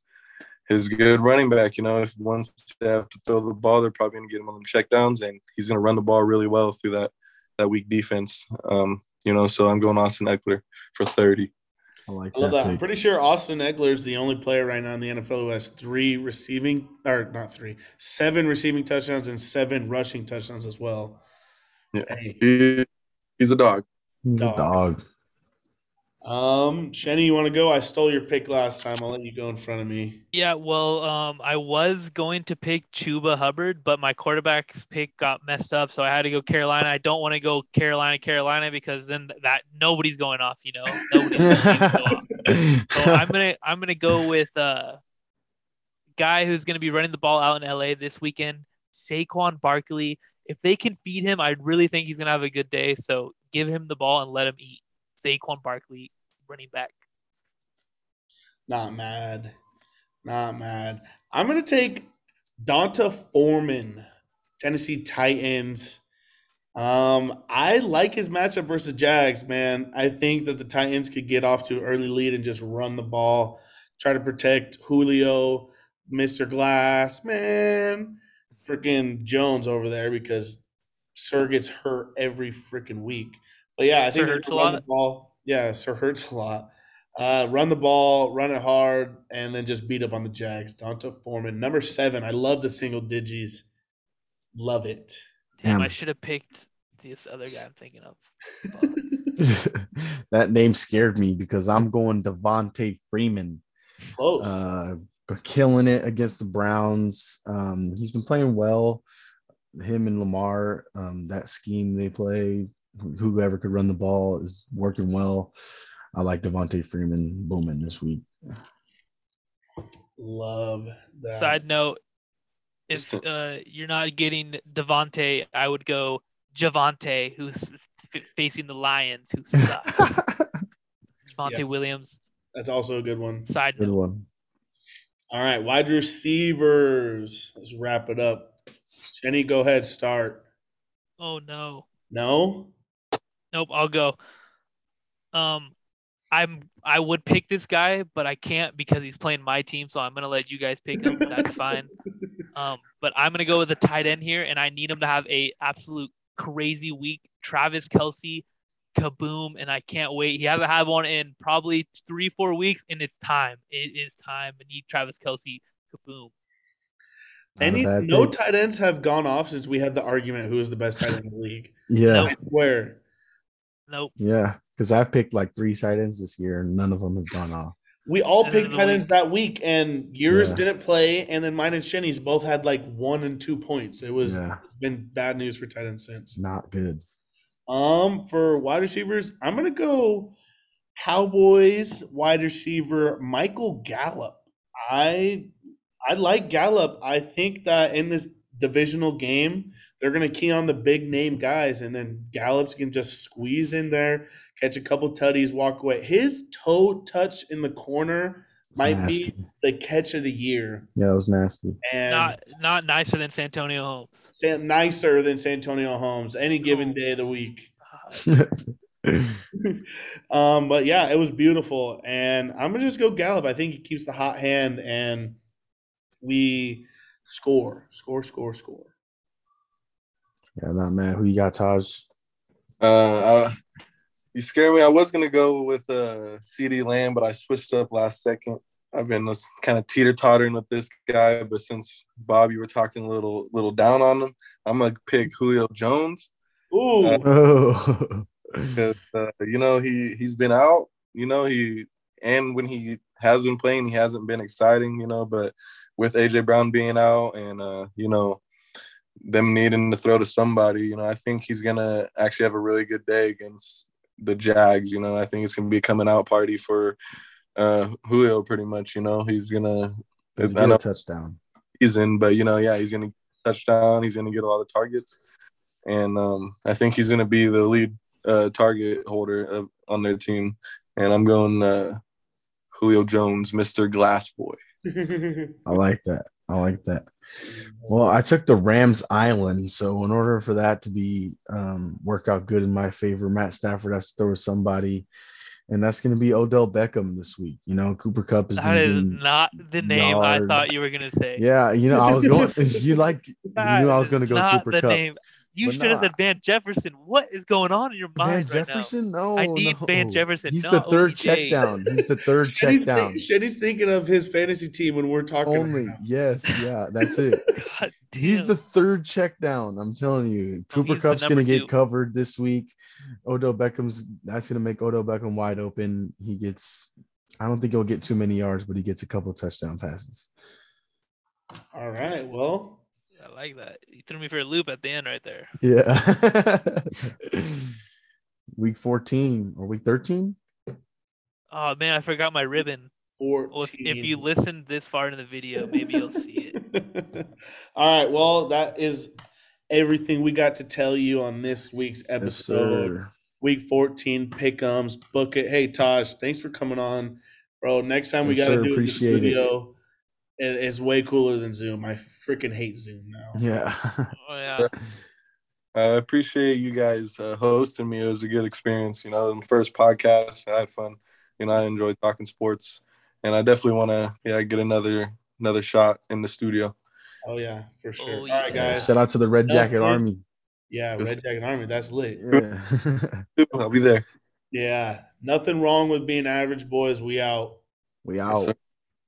his good running back. You know, if once they have to throw the ball, they're probably gonna get him on them checkdowns, and he's gonna run the ball really well through that that weak defense. Um, you know, so I'm going Austin Ekeler for 30. I like I love that. that. I'm pretty sure Austin Ekeler is the only player right now in the NFL who has three receiving, or not three, seven receiving touchdowns and seven rushing touchdowns as well. Yeah. Hey, he's a dog. He's Dog. a dog. Um, Shenny, you want to go? I stole your pick last time. I'll let you go in front of me. Yeah, well, um, I was going to pick Chuba Hubbard, but my quarterback's pick got messed up, so I had to go Carolina. I don't want to go Carolina, Carolina, because then that nobody's going off. You know, nobody's going off. So I'm gonna I'm gonna go with uh guy who's gonna be running the ball out in LA this weekend, Saquon Barkley. If they can feed him, I really think he's gonna have a good day. So give him the ball and let him eat. Saquon Barkley, running back. Not mad. Not mad. I'm gonna take D'Onta Foreman, Tennessee Titans. Um, I like his matchup versus Jags, man. I think that the Titans could get off to an early lead and just run the ball, try to protect Julio, Mr. Glass, man. Freaking Jones over there because Sir gets hurt every freaking week. But yeah, I think they're hurts a run lot? the ball. Yeah, Sir hurts a lot. Uh, run the ball, run it hard, and then just beat up on the Jags. D'Onta Foreman, number seven. I love the single digits. Love it. Damn, I should have picked this other guy I'm thinking of. that name scared me because I'm going Devonta Freeman. Close. Uh, killing it against the Browns. Um, he's been playing well. Him and Lamar, um, that scheme they play, whoever could run the ball is working well. I like Devonta Freeman booming this week. love that. Side note: If uh, you're not getting Devonte, I would go Javonte, who's f- facing the Lions, who suck. Devontae Yeah. Williams. That's also a good one. Side Good note: one. All right, wide receivers. Let's wrap it up. Jenny, go ahead. Start. Oh no, No. Nope, I'll go. Um, I'm I would pick this guy, but I can't because he's playing my team, so I'm gonna let you guys pick him. That's fine. Um, but I'm gonna go with the tight end here, and I need him to have a absolute crazy week. Travis Kelce, kaboom, and I can't wait. He hasn't had one in probably three, four weeks, and it's time. It is time. I need Travis Kelce, kaboom. Not Any no pick. tight ends have gone off since we had the argument who is the best tight end in the league. Yeah, Where Nope. yeah. Because I've picked like three tight ends this year, and none of them have gone off. we all This picked is the tight ends week. that week, and yours Yeah. didn't play, and then mine and Shenny's both had like one and two points. It was Yeah, been bad news for tight ends since. not good. Um, for wide receivers, I'm gonna go Cowboys wide receiver Michael Gallup. I I like Gallup. I think that in this divisional game, they're gonna key on the big name guys, and then Gallup's can just squeeze in there, catch a couple tutties, walk away. His toe touch in the corner It's might nasty. be the catch of the year, Yeah, it was nasty. and Not not nicer than Santonio Holmes. sa- nicer than Santonio Holmes any given Oh. day of the week. Um, but yeah, it was beautiful, and I'm gonna just go Gallup. I think he keeps the hot hand, and we score, score, score, score. Yeah, not mad. Who you got, Taj? Uh, I, you scare me. I was gonna go with uh CeeDee Lamb, but I switched up last second. I've been kind of teeter tottering with this guy, but since Bob, you were talking a little little down on him, I'm gonna pick Julio Jones Ooh, Uh, because uh, you know he he's been out. You know he and when he has been playing, he hasn't been exciting. You know, but with AJ Brown being out and uh, you know them needing to throw to somebody, you know, I think he's gonna actually have a really good day against the Jags. You know, I think it's gonna be a coming out party for uh Julio pretty much. You know, he's gonna does he I get know a touchdown? he's in, but you know, yeah, he's gonna touchdown. He's gonna get a lot of targets, and um, I think he's gonna be the lead uh, target holder of, on their team. And I'm going uh, Julio Jones, Mister Glass Boy. I like that. I like that. Well, I took the Rams Island, so in order for that to be um, work out good in my favor, Matt Stafford has to throw somebody, and that's going to be Odell Beckham this week. You know, Cooper Kupp has That been is getting- not the name I thought you were gonna say. yeah. You know, I was going. you like you knew I was going to go not Cooper the Kupp. name. You But should have nah. said Van Jefferson. What is going on in your Van mind right Jefferson? No, I need Van. Jefferson, He's the third OBJ. check down. He's the third check Shenny's, down. think, Shenny's thinking of his fantasy team when we're talking. Only now. yes, yeah, that's it. now? God He's the third check down. I'm telling you. Cooper he's Kupp's gonna get covered this week. Odell Beckham's that's gonna make Odell Beckham wide open. He gets I don't think he'll get too many yards, but he gets a couple touchdown passes. All right. Well, I like that. You threw me for a loop at the end right there. Yeah. week 14 or week 13? Oh man, I forgot my ribbon. 14. Well, if, if you listen this far into the video, maybe you'll see it. All right. Well, that is everything we got to tell you on this week's episode. sir. Week 14 pickums. Book it. Hey, Taj, thanks for coming on. Bro, next time we Yes, got to sir. do it in the it. Studio. It, it's way cooler than Zoom. I freaking hate Zoom now. Yeah. Oh yeah. I appreciate you guys uh, hosting me. It was a good experience. You know, the first podcast, I had fun. You know, I enjoyed talking sports, and I definitely want to, yeah, get another another shot in the studio. Oh, yeah, for sure. Oh, All right, yeah. guys. Shout out to the Red Jacket Definitely. Army. Yeah, Red Jacket Army. That's lit. Yeah. I'll be there. Yeah. Nothing wrong with being average boys. We out. we out. sir.